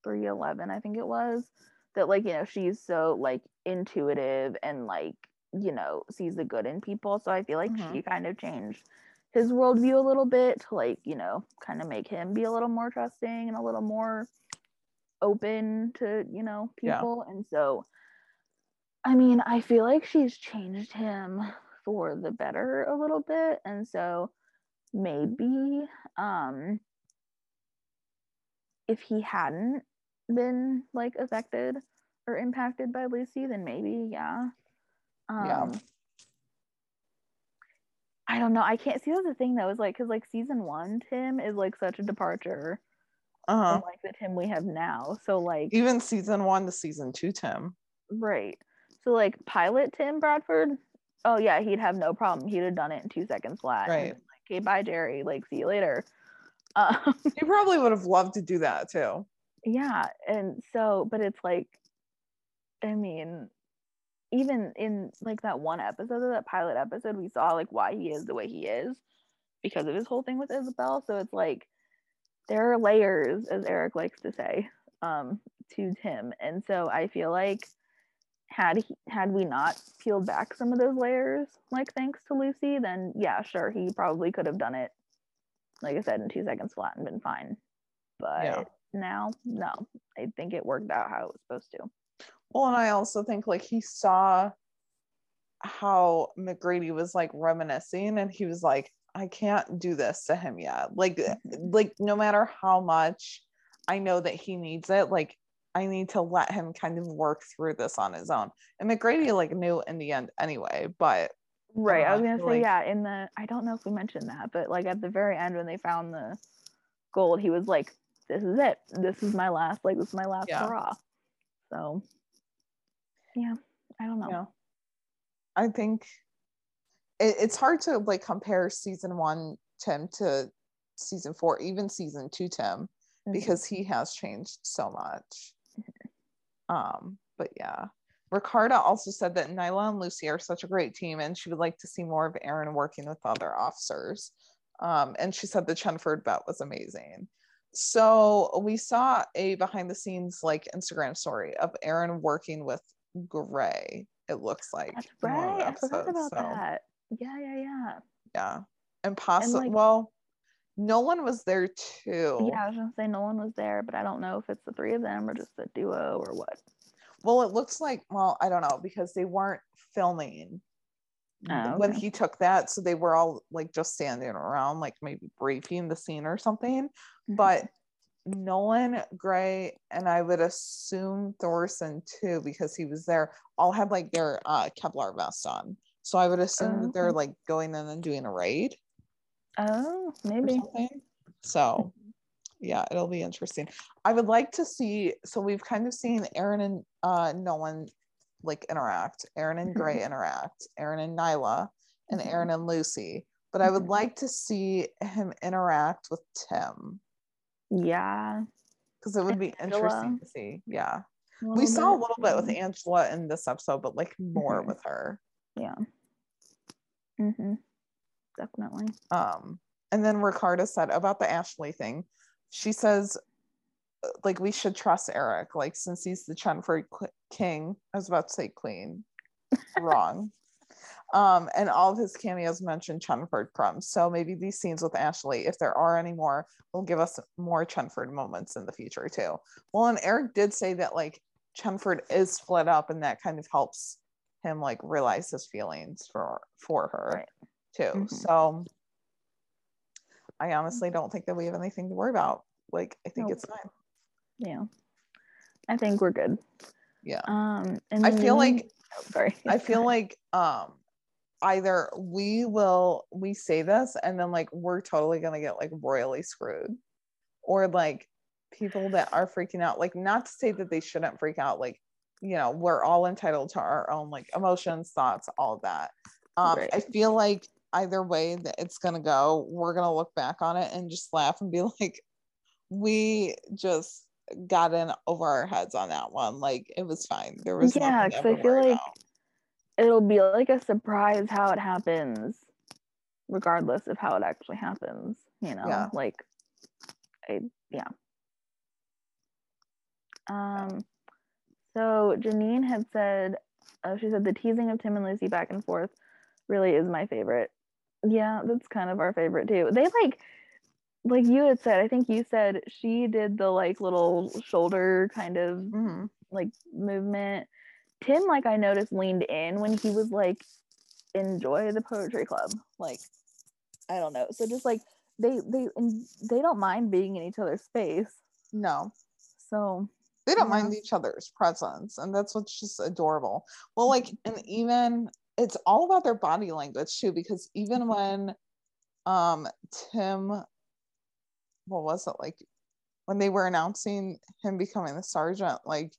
311, I think it was, that like, you know, she's so like intuitive and like, you know, sees the good in people. So I feel like Mhm. she kind of changed his worldview a little bit to like, you know, kind of make him be a little more trusting and a little more open to, you know, Yeah. people. And so I mean, I feel like she's changed him for the better a little bit. And so maybe um if he hadn't been like affected or impacted by Lucy, then maybe, yeah. Um Yeah. I don't know. I can't see that's the thing though, is like because like season one Tim is like such a departure uh-huh from like the Tim we have now. So like even season one to season two tim Right. So like pilot Tim Bradford, oh yeah, he'd have no problem. He'd have done it in two seconds flat. Right. Like, okay, bye Jerry. Like, see you later. Um, he probably would have loved to do that too yeah, and so, but it's like, I mean, even in like that one episode of that pilot episode, we saw like why he is the way he is because of his whole thing with Isabel. So it's like there are layers, as Eric likes to say, um, to Tim, and so I feel like had he had we not peeled back some of those layers, like thanks to Lucy, then yeah, sure, he probably could have done it, like I said, in two seconds flat and been fine. But Yeah. now, no, I think it worked out how it was supposed to. Well, and I also think like he saw how McGrady was like reminiscing and he was like, I can't do this to him yet. Like, like no matter how much I know that he needs it, like I need to let him kind of work through this on his own. And McGrady like knew in the end anyway, but Right. I was gonna say, like- yeah, in the I don't know if we mentioned that, but like at the very end when they found the gold, he was like, This is it. This is my last, like this is my last Yeah. hurrah. So yeah, I don't know. know, I think it, it's hard to like compare season one Tim to season four, even season two Tim, Mhm. because he has changed so much. Um, but yeah. Ricarda also said that Nyla and Lucy are such a great team and she would like to see more of Aaron working with other officers. Um, and she said the Chenford bet was amazing. So we saw a behind the scenes like Instagram story of Aaron working with Gray, it looks like. That's one right. I forgot about so, that. Yeah, yeah, yeah. Yeah. And possibly, like- well, Nolan was there too. Yeah, I was gonna say no one was there, but I don't know if it's the three of them or just the duo or what. Well, it looks like, well, I don't know, because they weren't filming Oh, when he took that. So they were all like just standing around, like maybe briefing the scene or something. But Nolan, Gray, and I would assume Thorson too, because he was there, all had like their uh, Kevlar vests on. So I would assume Oh, that they're like going in and doing a raid Oh, maybe. So yeah, it'll be interesting. I would like to see. So we've kind of seen Aaron and uh, Nolan like interact, Aaron and Gray interact, Aaron and Nyla, and Mhm. Aaron and Lucy. But I would Mhm. like to see him interact with Tim Yeah. because it would And be Angela. interesting to see. Yeah, we saw a little bit with. Angela in this episode, but like more Mhm. with her. Yeah. Mm-hmm. Definitely. Um, and then Ricarda said about the Ashley thing, she says, uh, like, we should trust Eric, like, since he's the Chenford king. I was about to say queen, wrong. Um, and all of his cameos mention Chenford crumbs. So maybe these scenes with Ashley, if there are any more, will give us more Chenford moments in the future too. Well, and Eric did say that like Chenford is split up, and that kind of helps him like realize his feelings for for her Right. too. Mhm. So I honestly don't think that we have anything to worry about. Like I think Nope. it's fine. Yeah. I think we're good. Yeah. Um and I feel then- like oh, sorry. I feel like um either we will we say this and then like we're totally gonna get like royally screwed or like people that are freaking out like not to say that they shouldn't freak out like you know we're all entitled to our own like emotions thoughts all of that um Right. i feel like either way that it's gonna go we're gonna look back on it and just laugh and be like we just got in over our heads on that one like it was fine there was Yeah, nothing to 'cause I feel like about. it'll be like a surprise how it happens regardless of how it actually happens, you know? Yeah. Like I yeah. Um so Janine had said uh, she said the teasing of Tim and Lucy back and forth really is my favorite. Yeah, that's kind of our favorite too. They like like you had said, I think you said she did the like little shoulder kind of Mhm. like movement. Tim, like I noticed, leaned in when he was like, enjoy the poetry club. Like, I don't know. So just like they they and they don't mind being in each other's space. no So they don't Yeah. mind each other's presence and that's what's just adorable well like and even it's all about their body language too because even when um tim what was it like when they were announcing him becoming the sergeant like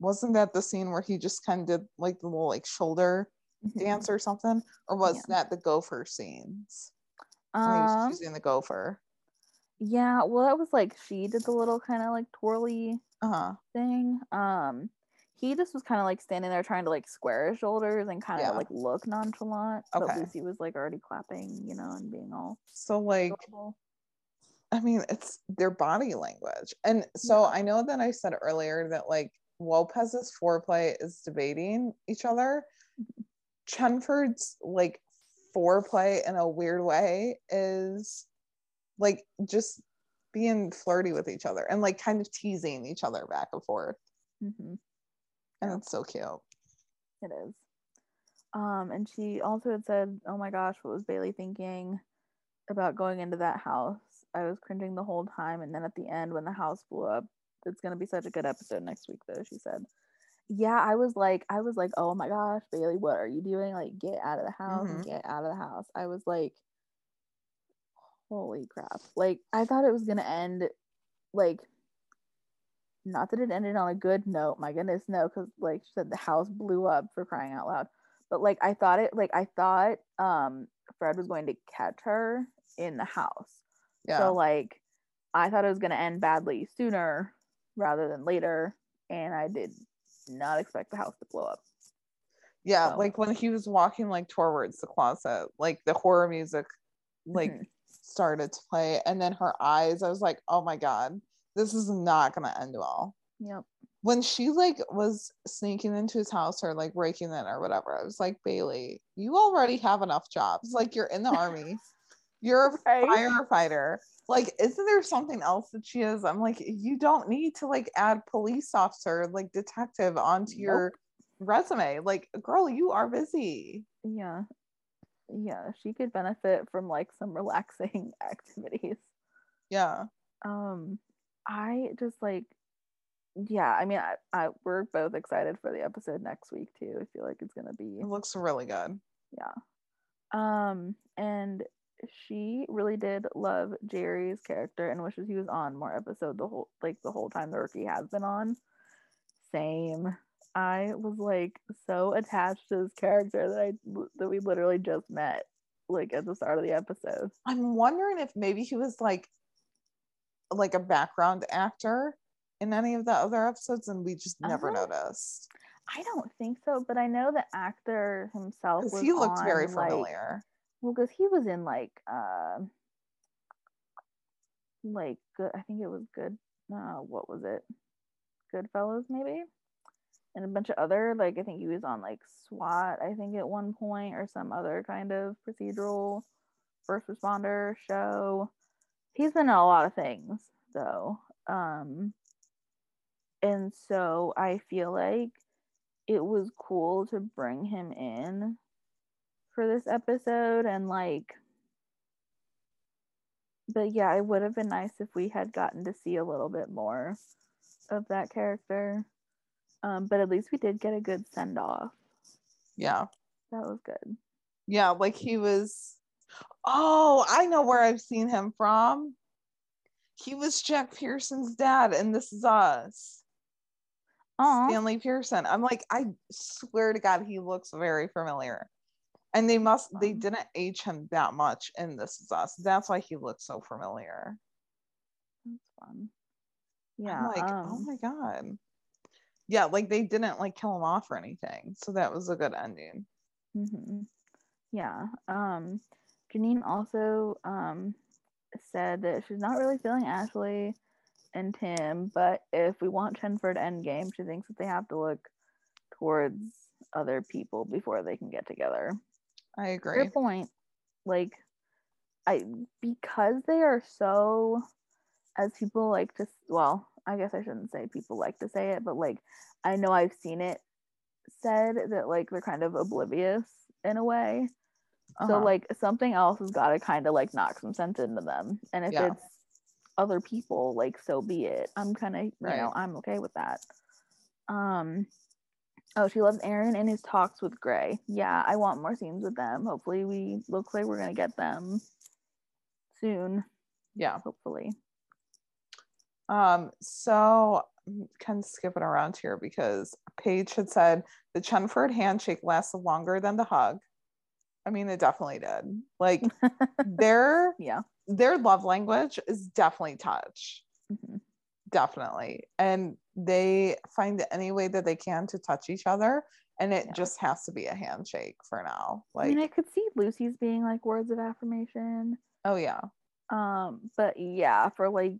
wasn't that the scene where he just kind of did like the little like shoulder dance or something or was Mm-hmm. Yeah. that the gopher scenes when he was um choosing the gopher yeah, well that was like she did the little kind of like twirly uh-huh thing. Um he just was kind of like standing there trying to like square his shoulders and kind of Yeah. like look nonchalant. But Lucy was like already clapping, you know, and being all so like adorable. I mean, it's their body language. And so I know that I said earlier that like Lopez's foreplay is debating each other. Chenford's like foreplay in a weird way is like just being flirty with each other and like kind of teasing each other back and forth. hmm And it's so cute. It is. Um, and she also had said, "Oh my gosh, what was Bailey thinking about going into that house?" I was cringing the whole time, and then at the end, when the house blew up, it's gonna be such a good episode next week, though. She said, "Yeah, I was like, I was like, oh my gosh, Bailey, what are you doing? Like, get out of the house, Mhm. get out of the house." I was like, "Holy crap!" Like, I thought it was gonna end, like, not that it ended on a good note. My goodness, no, because like she said, the house blew up for crying out loud but like I thought it like I thought um Fred was going to catch her in the house. Yeah. So like I thought it was gonna end badly sooner rather than later, and I did not expect the house to blow up. yeah. so- Like when he was walking like towards the closet, like the horror music like Mhm. started to play. And then her eyes, I was like, oh my God, this is not gonna end well. Yep. when she like was sneaking into his house or like breaking in or whatever, I was like, Bailey, you already have enough jobs. Like you're in the army, you're a Right. firefighter. Like, isn't there something else that she is? I'm like, you don't need to like add police officer, like detective onto your resume. Like, girl, you are busy. Yeah. Yeah. She could benefit from like some relaxing activities. Yeah. Um I just like yeah, I mean I, I we're both excited for the episode next week too. I feel like it's gonna be It looks really good. Yeah. Um, and she really did love Jerry's character and wishes he was on more episode the whole like the whole time the rookie has been on. Same. I was like so attached to his character that I that we literally just met like at the start of the episode. I'm wondering if maybe he was like like a background actor in any of the other episodes and we just never Oh. noticed. I don't think so, but I know the actor himself was he looked very on, like- familiar. well, because he was in like uh, like good. I think it was good. Uh, what was it? Goodfellas, maybe, and a bunch of other like I think he was on like SWAT. I think at one point or some other kind of procedural first responder show. He's been in a lot of things though. Um, and so I feel like it was cool to bring him in for this episode and like but yeah it would have been nice if we had gotten to see a little bit more of that character um but at least we did get a good send off Yeah. that was good Yeah, like he was Oh, I know where I've seen him from. He was Jack Pearson's dad and This Is Us. oh Stanley Pearson. I'm like, I swear to God, he looks very familiar. And they must they didn't age him that much in This Is Us. That's why he looks so familiar. that's fun yeah I'm like, oh um, my god. Yeah, like they didn't like kill him off or anything. So that was a good ending. mhm. yeah um janine also um said that she's not really feeling ashley and tim but if we want chenford endgame she thinks that they have to look towards other people before they can get together I agree. Good point. Like, I because they are so, as people like to. Well, I guess I shouldn't say people like to say it, but like, I know I've seen it said that like they're kind of oblivious in a way. So Uh-huh. like something else has got to kind of like knock some sense into them, and if Yeah. it's other people, like so be it. I'm kind of you know I'm okay with that. Um. Oh, she loves Aaron and his talks with Gray. Yeah, I want more scenes with them. Hopefully, we looks like we're gonna get them soon. yeah. Hopefully. Um, so I'm kind of skipping around here because Paige had said the Chenford handshake lasted longer than the hug. I mean, it definitely did. Like their Yeah. their love language is definitely touch. Mhm. Definitely. And they find any way that they can to touch each other. And it Yeah. just has to be a handshake for now. I Like, mean, I could see Lucy's being like words of affirmation. oh yeah. Um, but yeah, for like,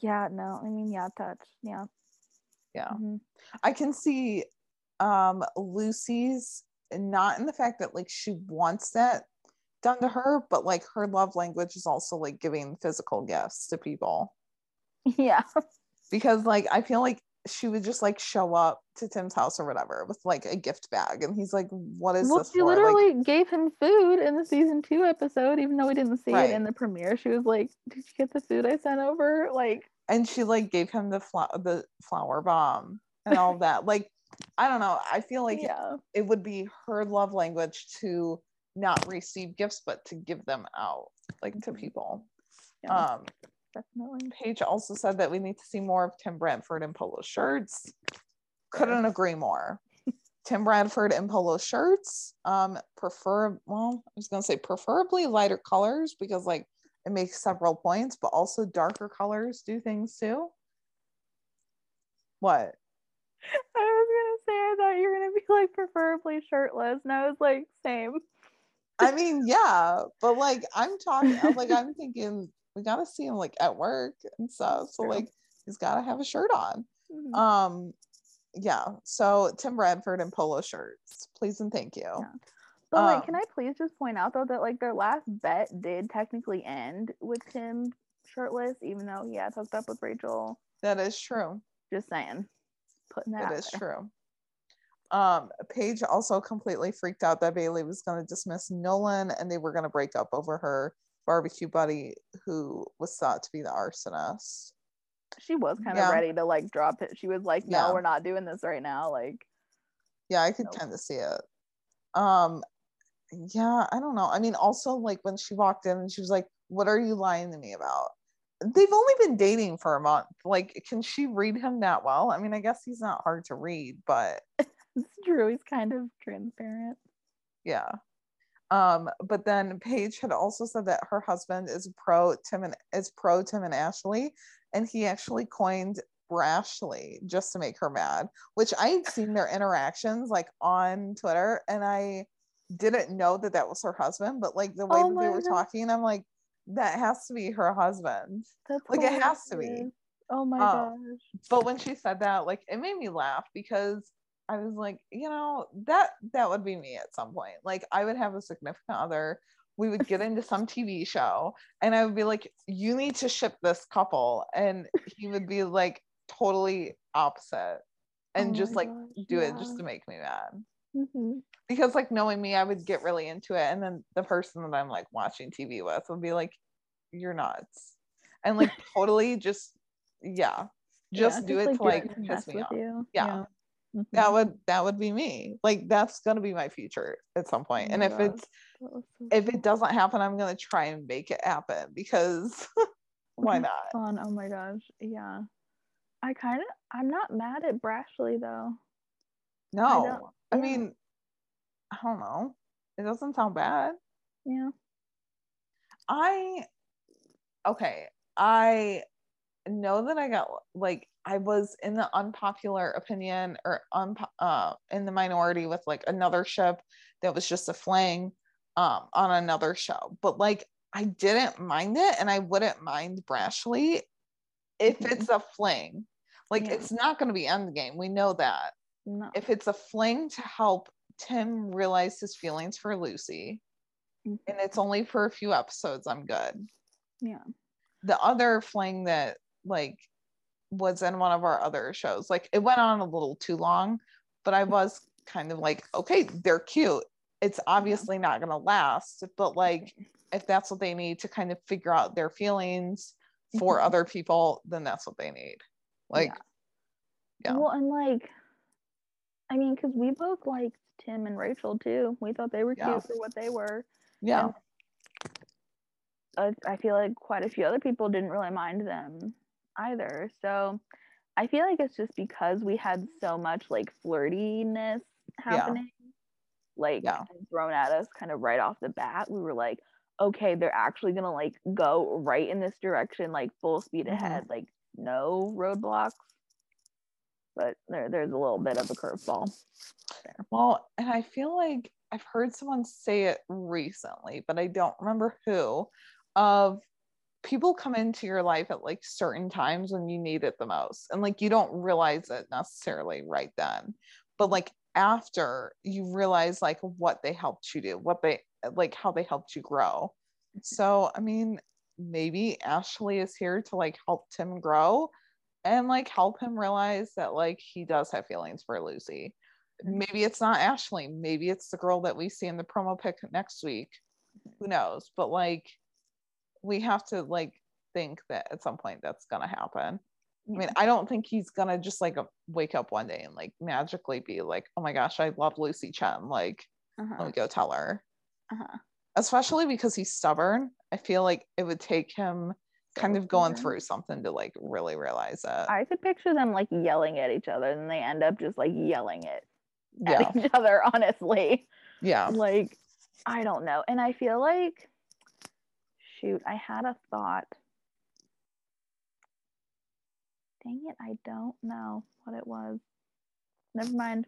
yeah, no, I mean, yeah, touch, yeah, Yeah. mhm, I can see um Lucy's not in the fact that like she wants that done to her, but like her love language is also like giving physical gifts to people. Yeah. Because like I feel like she would just like show up to Tim's house or whatever with like a gift bag, and he's like, "What is well, this she for?" Like, literally gave him food in the season two episode, even though we didn't see Right. it in the premiere. She was like, "Did you get the food I sent over?" Like, and she like gave him the flower the flower bomb and all that. Like, I don't know. I feel like yeah, it would be her love language to not receive gifts, but to give them out like to Mhm. people. yeah, Um, definitely. Paige also said that we need to see more of Tim Bradford in polo shirts. Couldn't agree more. Tim Bradford in polo shirts. Um, prefer well, I was gonna say preferably lighter colors because like it makes several points, but also darker colors do things too. What? I was gonna say I thought you were gonna be like preferably shirtless, and I was like, same. I mean, yeah, but like I'm talking, I'm like I'm thinking we gotta see him like at work and stuff. So like he's gotta have a shirt on. Mhm. Um, yeah. So Tim Bradford and polo shirts, please and thank you. Yeah. But like, can um, I please just point out though that like their last bet did technically end with Tim shirtless, even though he had hooked up with Rachel. That is true. Just saying, putting that. That is there. true. Um, Paige also completely freaked out that Bailey was going to dismiss Nolan and they were going to break up over her barbecue buddy who was thought to be the arsonist. She was kind of Yeah. ready to like drop it. She was like, "No, Yeah. we're not doing this right now." Like, Yeah, I could Nope. kind of see it. Um, yeah, I don't know. I mean, also like when she walked in and she was like, "What are you lying to me about?" They've only been dating for a month. Like, can she read him that well? I mean, I guess he's not hard to read, but it's true. He's kind of transparent. yeah. Um, but then Paige had also said that her husband is pro Tim and is pro Tim and Ashley, and he actually coined Brashly just to make her mad, which I had seen their interactions like on Twitter, and I didn't know that that was her husband, but like the way Oh that they were gosh. talking, I'm like, that has to be her husband. That's Like, it has to be. Oh my Um, gosh. But when she said that, like it made me laugh because I was like, you know, that that would be me at some point. Like I would have a significant other. We would get into some TV show and I would be like, you need to ship this couple. And he would be like totally opposite and Oh just like gosh, do it just to make me mad. Mhm. Because like knowing me, I would get really into it. And then the person that I'm like watching TV with would be like, you're nuts. And like totally just yeah. Just Yeah, do it like, to like it piss me off. You. Yeah. Mhm. That would that would be me. Like that's gonna be my future at some point. Oh And if gosh, it's so if it doesn't happen, I'm gonna try and make it happen because why not? Fun. Oh my gosh. Yeah. I kind of. I'm not mad at Brashley though. No. I, yeah. mean, I don't know. It doesn't sound bad. Yeah. I okay. I know that I got like I was in the unpopular opinion or uh in the minority with like another ship that was just a fling um on another show. But like I didn't mind it and I wouldn't mind Brashly if Mhm. it's a fling. Like Yeah. it's not going to be endgame. We know that. No. If it's a fling to help Tim realize his feelings for Lucy Mhm. and it's only for a few episodes, I'm good Yeah. the other fling that like was in one of our other shows like it went on a little too long but i was kind of like okay they're cute it's obviously not going to last but like if that's what they need to kind of figure out their feelings for Mhm. other people then that's what they need like Yeah. yeah. Well, and like, I mean, because we both liked Tim and Rachel too. We thought they were Yeah. cute for what they were. yeah and- I, I feel like quite a few other people didn't really mind them either. So I feel like it's just because we had so much like flirtiness happening, like Yeah. thrown at us kind of right off the bat. We were like, okay, they're actually gonna like go right in this direction, like full speed Mhm. ahead, like no roadblocks. But there, there's a little bit of a curveball. Well, and I feel like I've heard someone say it recently, but I don't remember who. Of people come into your life at like certain times when you need it the most, and like you don't realize it necessarily right then, but like after you realize like what they helped you do, what they like how they helped you grow. So, I mean, maybe Ashley is here to like help Tim grow and like help him realize that like he does have feelings for Lucy. Mm-hmm. Maybe it's not Ashley, maybe it's the girl that we see in the promo pic next week. Who knows? But like we have to like think that at some point that's gonna happen. I mean, I don't think he's gonna just like wake up one day and like magically be like, "Oh my gosh, I love Lucy Chen." Like, Uh-huh. let me go tell her. Uh-huh. Especially because he's stubborn. I feel like it would take him kind of going through something to like really realize it. I could picture them like yelling at each other, and they end up just like yelling it yeah, at each other. Honestly, yeah. like I don't know, and I feel like, shoot, I had a thought. Dang it, I don't know what it was. Never mind.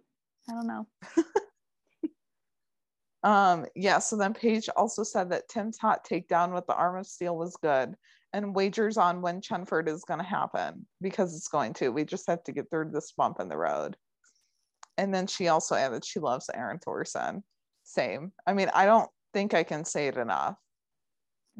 I don't know. Um, yeah, so then Paige also said that Tim's hot takedown with the arm of steel was good and wagers on when Chenford is going to happen because it's going to. We just have to get through this bump in the road. And then she also added she loves Aaron Thorsen. Same. I mean, I don't think I can say it enough,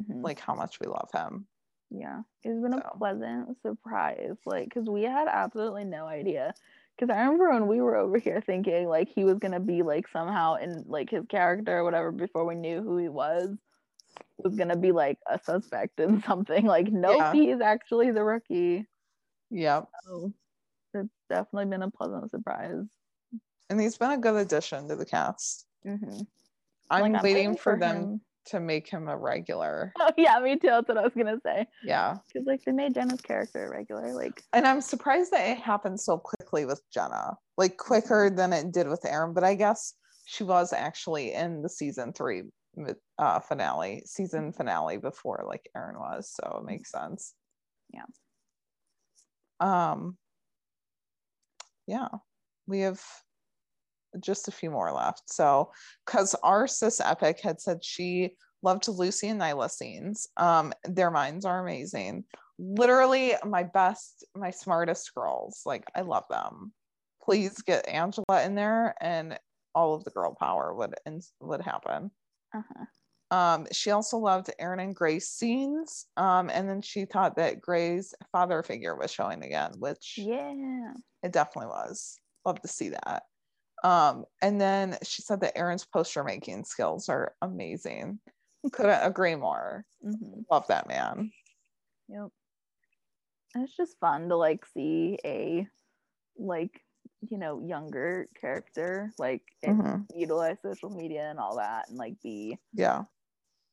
Mhm. like how much we love him. Yeah, it's been a pleasant surprise. Like, because we had absolutely no idea. Because I remember when we were over here thinking like he was gonna be like somehow in like his character or whatever before we knew who he was was gonna be like a suspect in something. Like, nope, Yeah. he is actually the rookie. Yep. So it's definitely been a pleasant surprise. And he's been a good addition to the cast. Mm-hmm. I'm waiting for, them to make him a regular. Oh yeah, me too. That's what I was gonna say. Yeah. Because like they made Jenna's character regular. Like, and I'm surprised that it happened so quickly with Jenna, like quicker than it did with Aaron. But I guess she was actually in the season three uh, finale, season finale before like Aaron was, so it makes sense. Yeah. Um. Yeah, we have just a few more left. So, because our sis Epic had said she loved Lucy and Nyla scenes. Um, their minds are amazing literally my best, my smartest girls. Like I love them. Please get Angela in there, and all of the girl power would would happen. uh-huh. Um, she also loved Aaron and Gray's scenes. Um, and then she thought that Gray's father figure was showing again, which yeah. it definitely was. Love to see that. Um, and then she said that Aaron's poster making skills are amazing. Couldn't agree more. hmm Love that man. Yep. It's just fun to like see a like you know younger character like Mhm. utilize social media and all that and like be Yeah.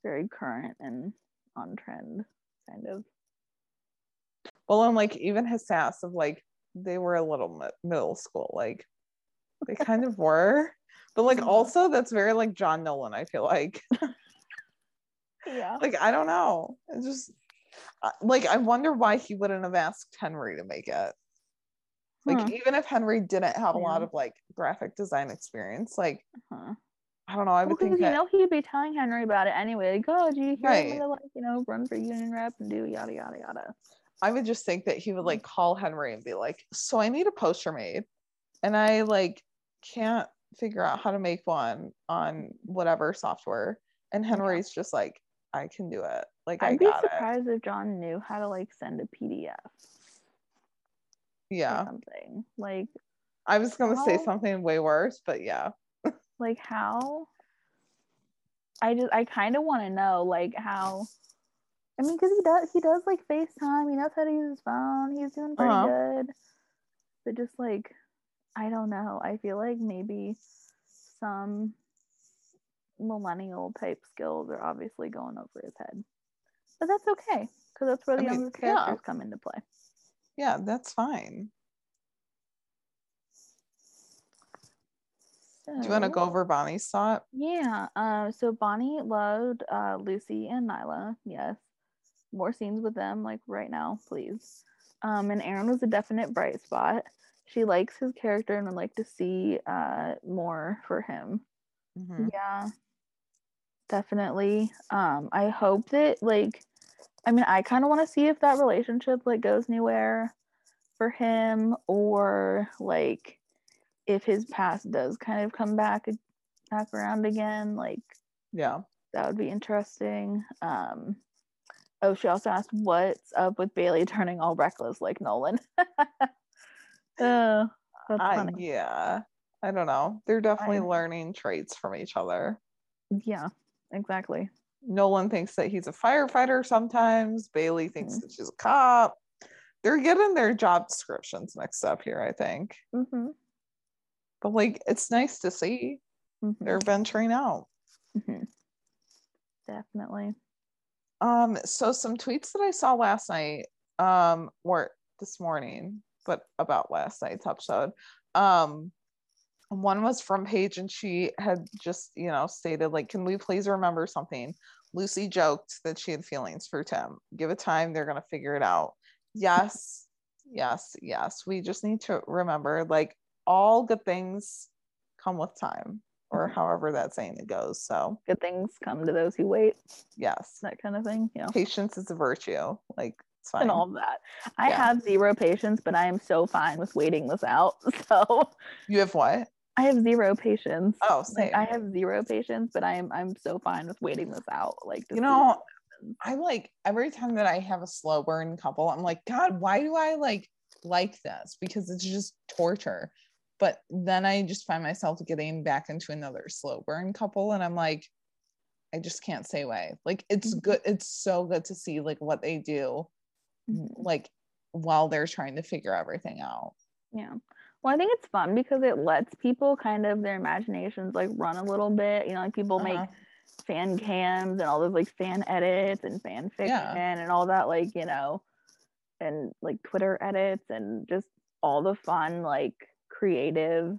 very current and on trend kind of Well, and like even his sass of like they were a little mi- middle school, like they kind of were, but like Mhm. also that's very like John Nolan. I feel like yeah like I don't know. It's just uh, like I wonder why he wouldn't have asked Henry to make it. Like Huh. even if Henry didn't have a lot of like graphic design experience, like huh. I don't know. I would because think you know he'd be telling Henry about it anyway like oh do you hear Right. like you know run for union rep and do yada yada yada I would just think that he would Mm. like call Henry and be like, "So I need a poster made, and I like can't figure out how to make one on whatever software." And Henry's just like, "I can do it. Like I I'd be got it." surprised if John knew how to like send a PDF Yeah, something like I was gonna say something way worse, but yeah, like how i just i kind of want to know like how i mean because he does he does like facetime he knows how to use his phone he's doing pretty Uh-huh. good but just like i don't know i feel like maybe some millennial type skills are obviously going over his head but that's okay because that's where I the mean, younger yeah. characters come into play yeah, that's fine. Do you want to go over Bonnie's thought? Yeah. Um. So Bonnie loved uh, Lucy and Nyla. Yes. More scenes with them, like right now, please. Um. And Aaron was a definite bright spot. She likes his character and would like to see uh more for him. Mhm. Yeah. Definitely. Um. I hope that like, I mean, I kind of want to see if that relationship like goes anywhere for him, or like if his past does kind of come back back around again like Yeah, that would be interesting. Um, oh, she also asked, "What's up with Bailey turning all reckless like Nolan?" oh, I- yeah. I don't know. They're definitely Fine. learning traits from each other. Yeah, exactly. Nolan thinks that he's a firefighter sometimes. Bailey thinks Mhm. that she's a cop. They're getting their job descriptions mixed up here, I think. Mm-hmm. But like, it's nice to see they're venturing out. hmm Definitely. Um, so some tweets that I saw last night, um, or this morning, but about last night's episode. Um, one was from Paige, and she had just, you know, stated like, "Can we please remember something?" Lucy joked that she had feelings for Tim. Give it time; they're gonna figure it out. Yes, yes, yes. We just need to remember, like, all good things come with time, or however that saying it goes. So, Good things come to those who wait. yes, That kind of thing. Yeah. patience is a virtue. Like. And all of that. I Yeah. have zero patience, but I am so fine with waiting this out. So You have what? I have zero patience. Oh, Like. I have zero patience, but I am I'm so fine with waiting this out. Like you know, what happens. I like every time that I have a slow burn couple, I'm like, God, why do I like like this? Because it's just torture. But then I just find myself getting back into another slow burn couple, and I'm like, I just can't say why. Like it's Mhm. good. It's so good to see like what they do. Like while they're trying to figure everything out. Yeah. Well, I think it's fun because it lets people kind of their imaginations like run a little bit. You know, like people make Uh-huh. fan cams and all those like fan edits and fan fiction Yeah. and all that, like, you know, and like Twitter edits and just all the fun, like creative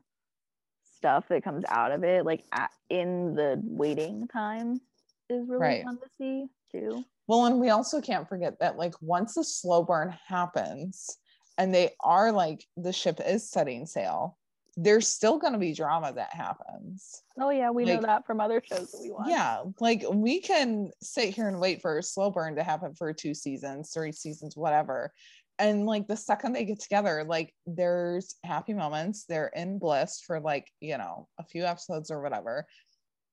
stuff that comes out of it, like at, in the waiting time is really Right. fun to see too. Well, and we also can't forget that like once the slow burn happens and they are like the ship is setting sail, there's still going to be drama that happens. Oh yeah, we know that from other shows that we watch. Yeah, like we can sit here and wait for a slow burn to happen for two seasons, three seasons, whatever. And like the second they get together, like there's happy moments, they're in bliss for like, you know, a few episodes or whatever.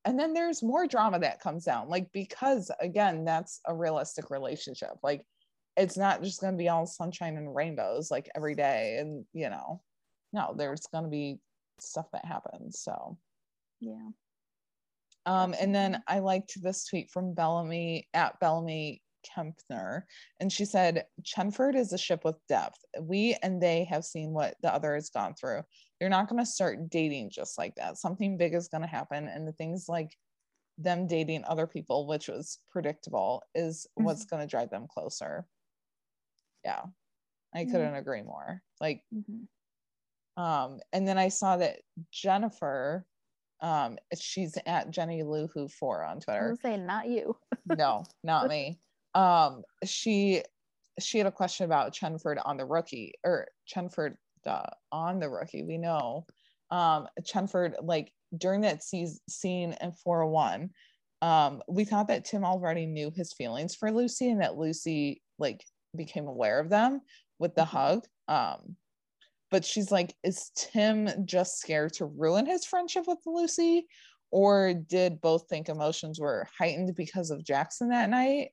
And then there's more drama that comes down, like because again, that's a realistic relationship. Like it's not just going to be all sunshine and rainbows like every day. And, you know, no, there's going to be stuff that happens. So, Yeah. um, and then I liked this tweet from Bellamy at Bellamy Kempner, and she said, "Chenford is a ship with depth. We and they have seen what the other has gone through. They're not going to start dating just like that. Something big is going to happen, and the things like them dating other people, which was predictable, is what's going to drive them closer." Yeah, I couldn't agree more. Like Mhm. um, and then I saw that Jennifer, um, she's at Jenny Lou Who four on Twitter. saying not you. no, not me. Um, she she had a question about Chenford on the rookie or Chenford uh, on the rookie. We know um Chenford like during that seas- scene in 401 um we thought that Tim already knew his feelings for Lucy and that Lucy like became aware of them with the Mhm. hug um but she's like is Tim just scared to ruin his friendship with Lucy or did both think emotions were heightened because of Jackson that night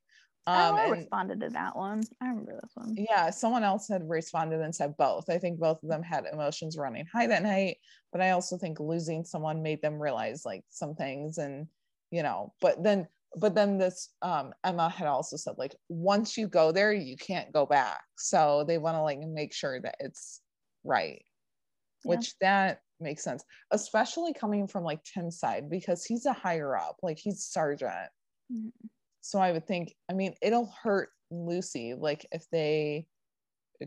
um I responded to that one. I remember this one. yeah, someone else had responded and said both. I think both of them had emotions running high that night, but I also think losing someone made them realize like some things and you know, but then but then this um Emma had also said like once you go there, you can't go back. So they want to like make sure that it's right. Yeah. Which that makes sense, especially coming from like Tim's side because he's a higher up, like he's sergeant Mhm. So i would think i mean it'll hurt lucy like if they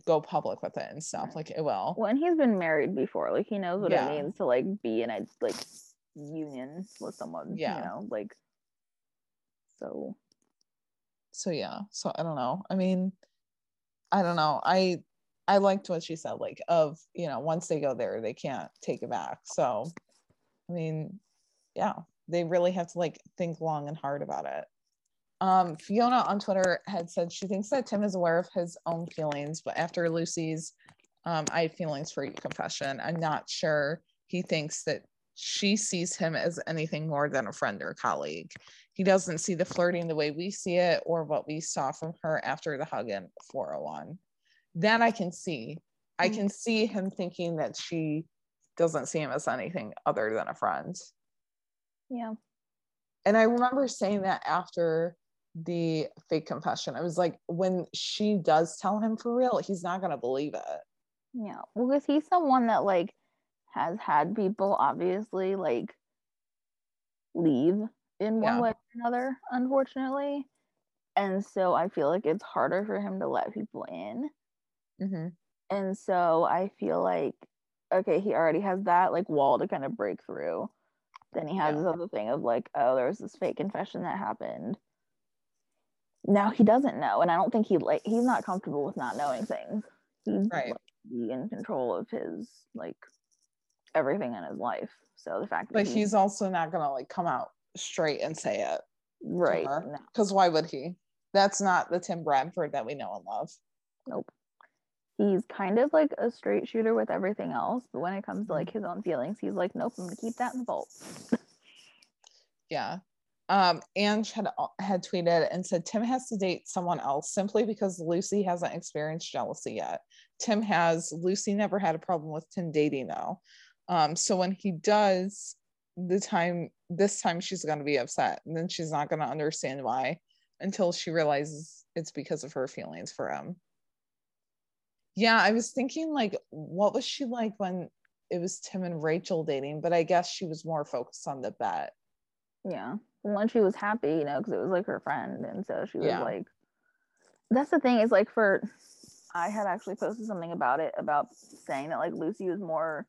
go public with it and stuff Right. like it will Well, and he's been married before. Like he knows what Yeah. it means to like be in a like union with someone. Yeah. You know, like so so yeah so i don't know i mean i don't know i i liked what she said like of you know once they go there they can't take it back so i mean yeah they really have to like think long and hard about it um fiona on twitter had said she thinks that tim is aware of his own feelings but after lucy's um i have feelings for you confession i'm not sure he thinks that she sees him as anything more than a friend or colleague. He doesn't see the flirting the way we see it or what we saw from her after the hug in 401. That I can see. I Mm. can see him thinking that she doesn't see him as anything other than a friend. Yeah. And I remember saying that after the fake confession. I was like, when she does tell him for real, he's not going to believe it. Yeah. Well, because he's someone that like has had people obviously like leave in one Yeah. way or another, unfortunately. And so I feel like it's harder for him to let people in. Mm-hmm. And so I feel like, okay, he already has that like wall to kind of break through. Then he has Yeah. this other thing of like, oh, there's this fake confession that happened. Now he doesn't know, and I don't think he like he's not comfortable with not knowing things. He's Right. like, be in control of his like everything in his life. So the fact that But he- he's also not to like come out straight and say it. right, her. no, Because why would he? That's not the Tim Bradford that we know and love. nope. He's kind of like a straight shooter with everything else, but when it comes to like Mm-hmm. his own feelings, he's like, nope, I'm gonna keep that in the vault. Yeah. Um, Ange had had tweeted and said Tim has to date someone else simply because Lucy hasn't experienced jealousy yet. Tim has. Lucy never had a problem with Tim dating though. Um, so when he does, the time this time she's going to be upset, and then she's not going to understand why until she realizes it's because of her feelings for him. Yeah, I was thinking like, what was she like when it was Tim and Rachel dating? But I guess she was more focused on the bet. Yeah. When she was happy, you know, because it was like her friend. And so she was Yeah. like, that's the thing is like for, I had actually posted something about it about saying that like Lucy was more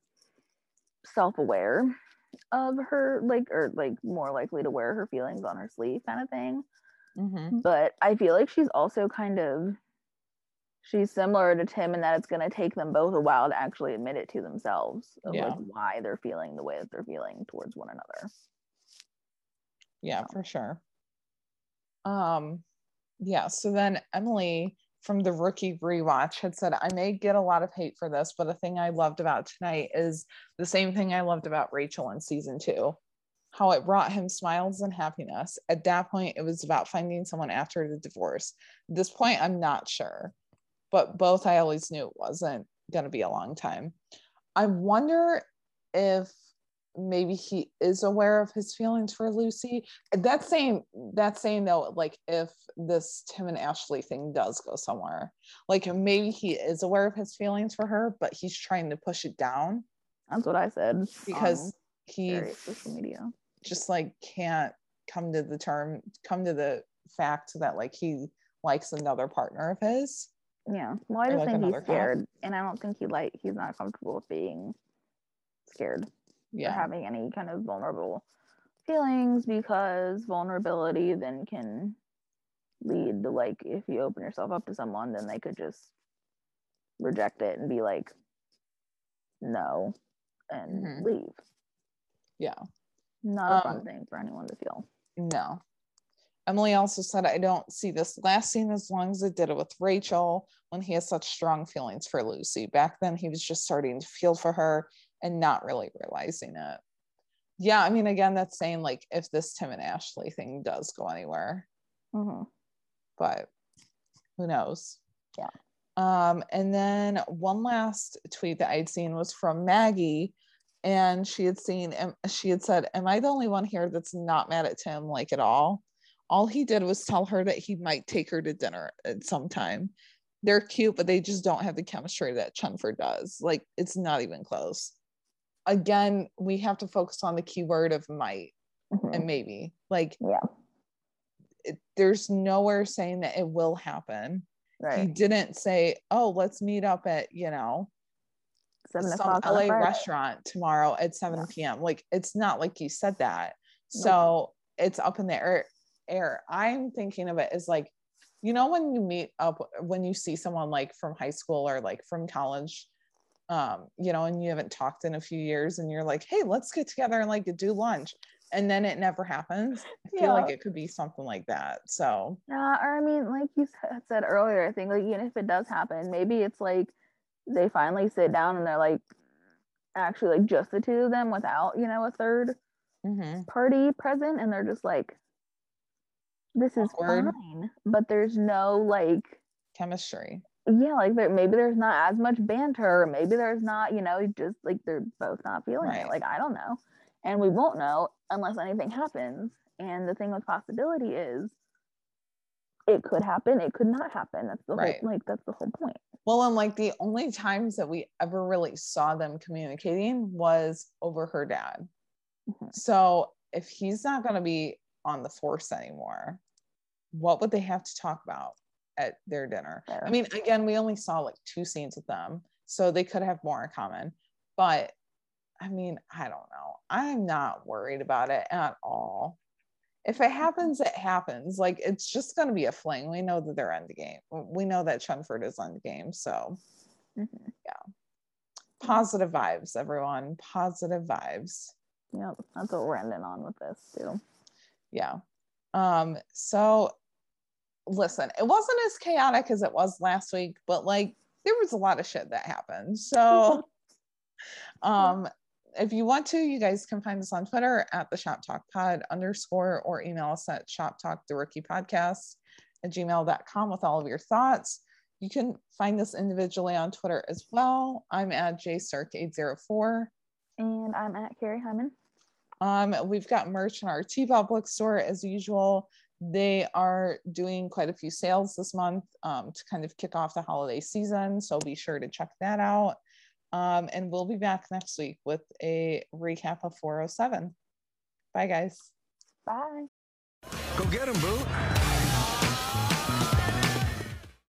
self aware of her, like, or like more likely to wear her feelings on her sleeve kind of thing. Mm-hmm. But I feel like she's also kind of, she's similar to Tim in that it's going to take them both a while to actually admit it to themselves of Yeah. like why they're feeling the way that they're feeling towards one another. Yeah for sure. Um yeah so then emily from the rookie rewatch had said i may get a lot of hate for this but a thing i loved about tonight is the same thing i loved about rachel in season two. How it brought him smiles and happiness. At that point it was about finding someone after the divorce. At this point i'm not sure but both i always knew it wasn't going to be a long time. I wonder if maybe he is aware of his feelings for Lucy. That's saying that's saying though, like if this Tim and Ashley thing does go somewhere, like maybe he is aware of his feelings for her, but he's trying to push it down That's what I said. because um, he social media. just like can't come to the term, come to the fact that like he likes another partner of his. Yeah. Well, I just like think he's cop. scared, and I don't think he like he's not comfortable with being scared Yeah. having any kind of vulnerable feelings because vulnerability then can lead to like if you open yourself up to someone, then they could just reject it and be like, no, and Mhm. leave. Yeah. Not a fun Um, thing for anyone to feel. No. Emily also said, I don't see this last scene as long as it did it with Rachel when he has such strong feelings for Lucy. Back then, he was just starting to feel for her and not really realizing it. Yeah, I mean, again, that's saying like if this Tim and Ashley thing does go anywhere, hmm but who knows? Yeah. Um, and then one last tweet that I'd seen was from Maggie, and she had seen, am- she had said, Am I the only one here that's not mad at Tim like at all? All he did was tell her that he might take her to dinner at some time. They're cute, but they just don't have the chemistry that Chenford does. Like, it's not even close. Again, we have to focus on the keyword of might Mhm. and maybe. Like, Yeah. it, there's nowhere saying that it will happen he didn't say, "Oh, let's meet up at you know some LA restaurant tomorrow at 7 Yeah. p.m." Like it's not like he said that. So it's up in the air. air. I'm thinking of it as like, you know, when you meet up, when you see someone like from high school or like from college, um, you know, and you haven't talked in a few years, and you're like, "Hey, let's get together and like do lunch," and then it never happens. I feel like it could be something like that. So Yeah, or I mean, like you said earlier, I think like even if it does happen, maybe it's like they finally sit down and they're like, actually like just the two of them without, you know, a third Mhm. party present and they're just like this is Awkward. fine, but there's no like chemistry. Yeah, like there maybe there's not as much banter, or maybe there's not, you know, just like they're both not feeling Right. it. Like I don't know. And we won't know unless anything happens. And the thing with possibility is it could happen, it could not happen. That's the Right. whole like that's the whole point. Well, and like the only times that we ever really saw them communicating was over her dad. Mhm. So if he's not going to be on the force anymore, what would they have to talk about at their dinner? I mean, again, we only saw like two scenes with them, so they could have more in common. But I mean, I don't know. I'm not worried about it at all. If it happens, it happens. Like it's just going to be a fling. We know that they're end game. We know that Chenford is end game. So Mhm. positive vibes, everyone. Positive vibes. Yep, that's what we're ending on with this too. Yeah. Um, so listen, it wasn't as chaotic as it was last week, but like there was a lot of shit that happened. So um if you want to, you guys can find us on Twitter at the Shop Talk Pod underscore or email us at Shop Talk the Rookie Podcast at gmail.com with all of your thoughts. You can find us individually on Twitter as well. I'm at jstark804. And I'm at Carrie Hyman. Um, we've got merch in our T-Pop bookstore as usual. They are doing quite a few sales this month um, to kind of kick off the holiday season. So be sure to check that out. Um, and we'll be back next week with a recap of 407. Bye, guys. Bye. Go get him, boo.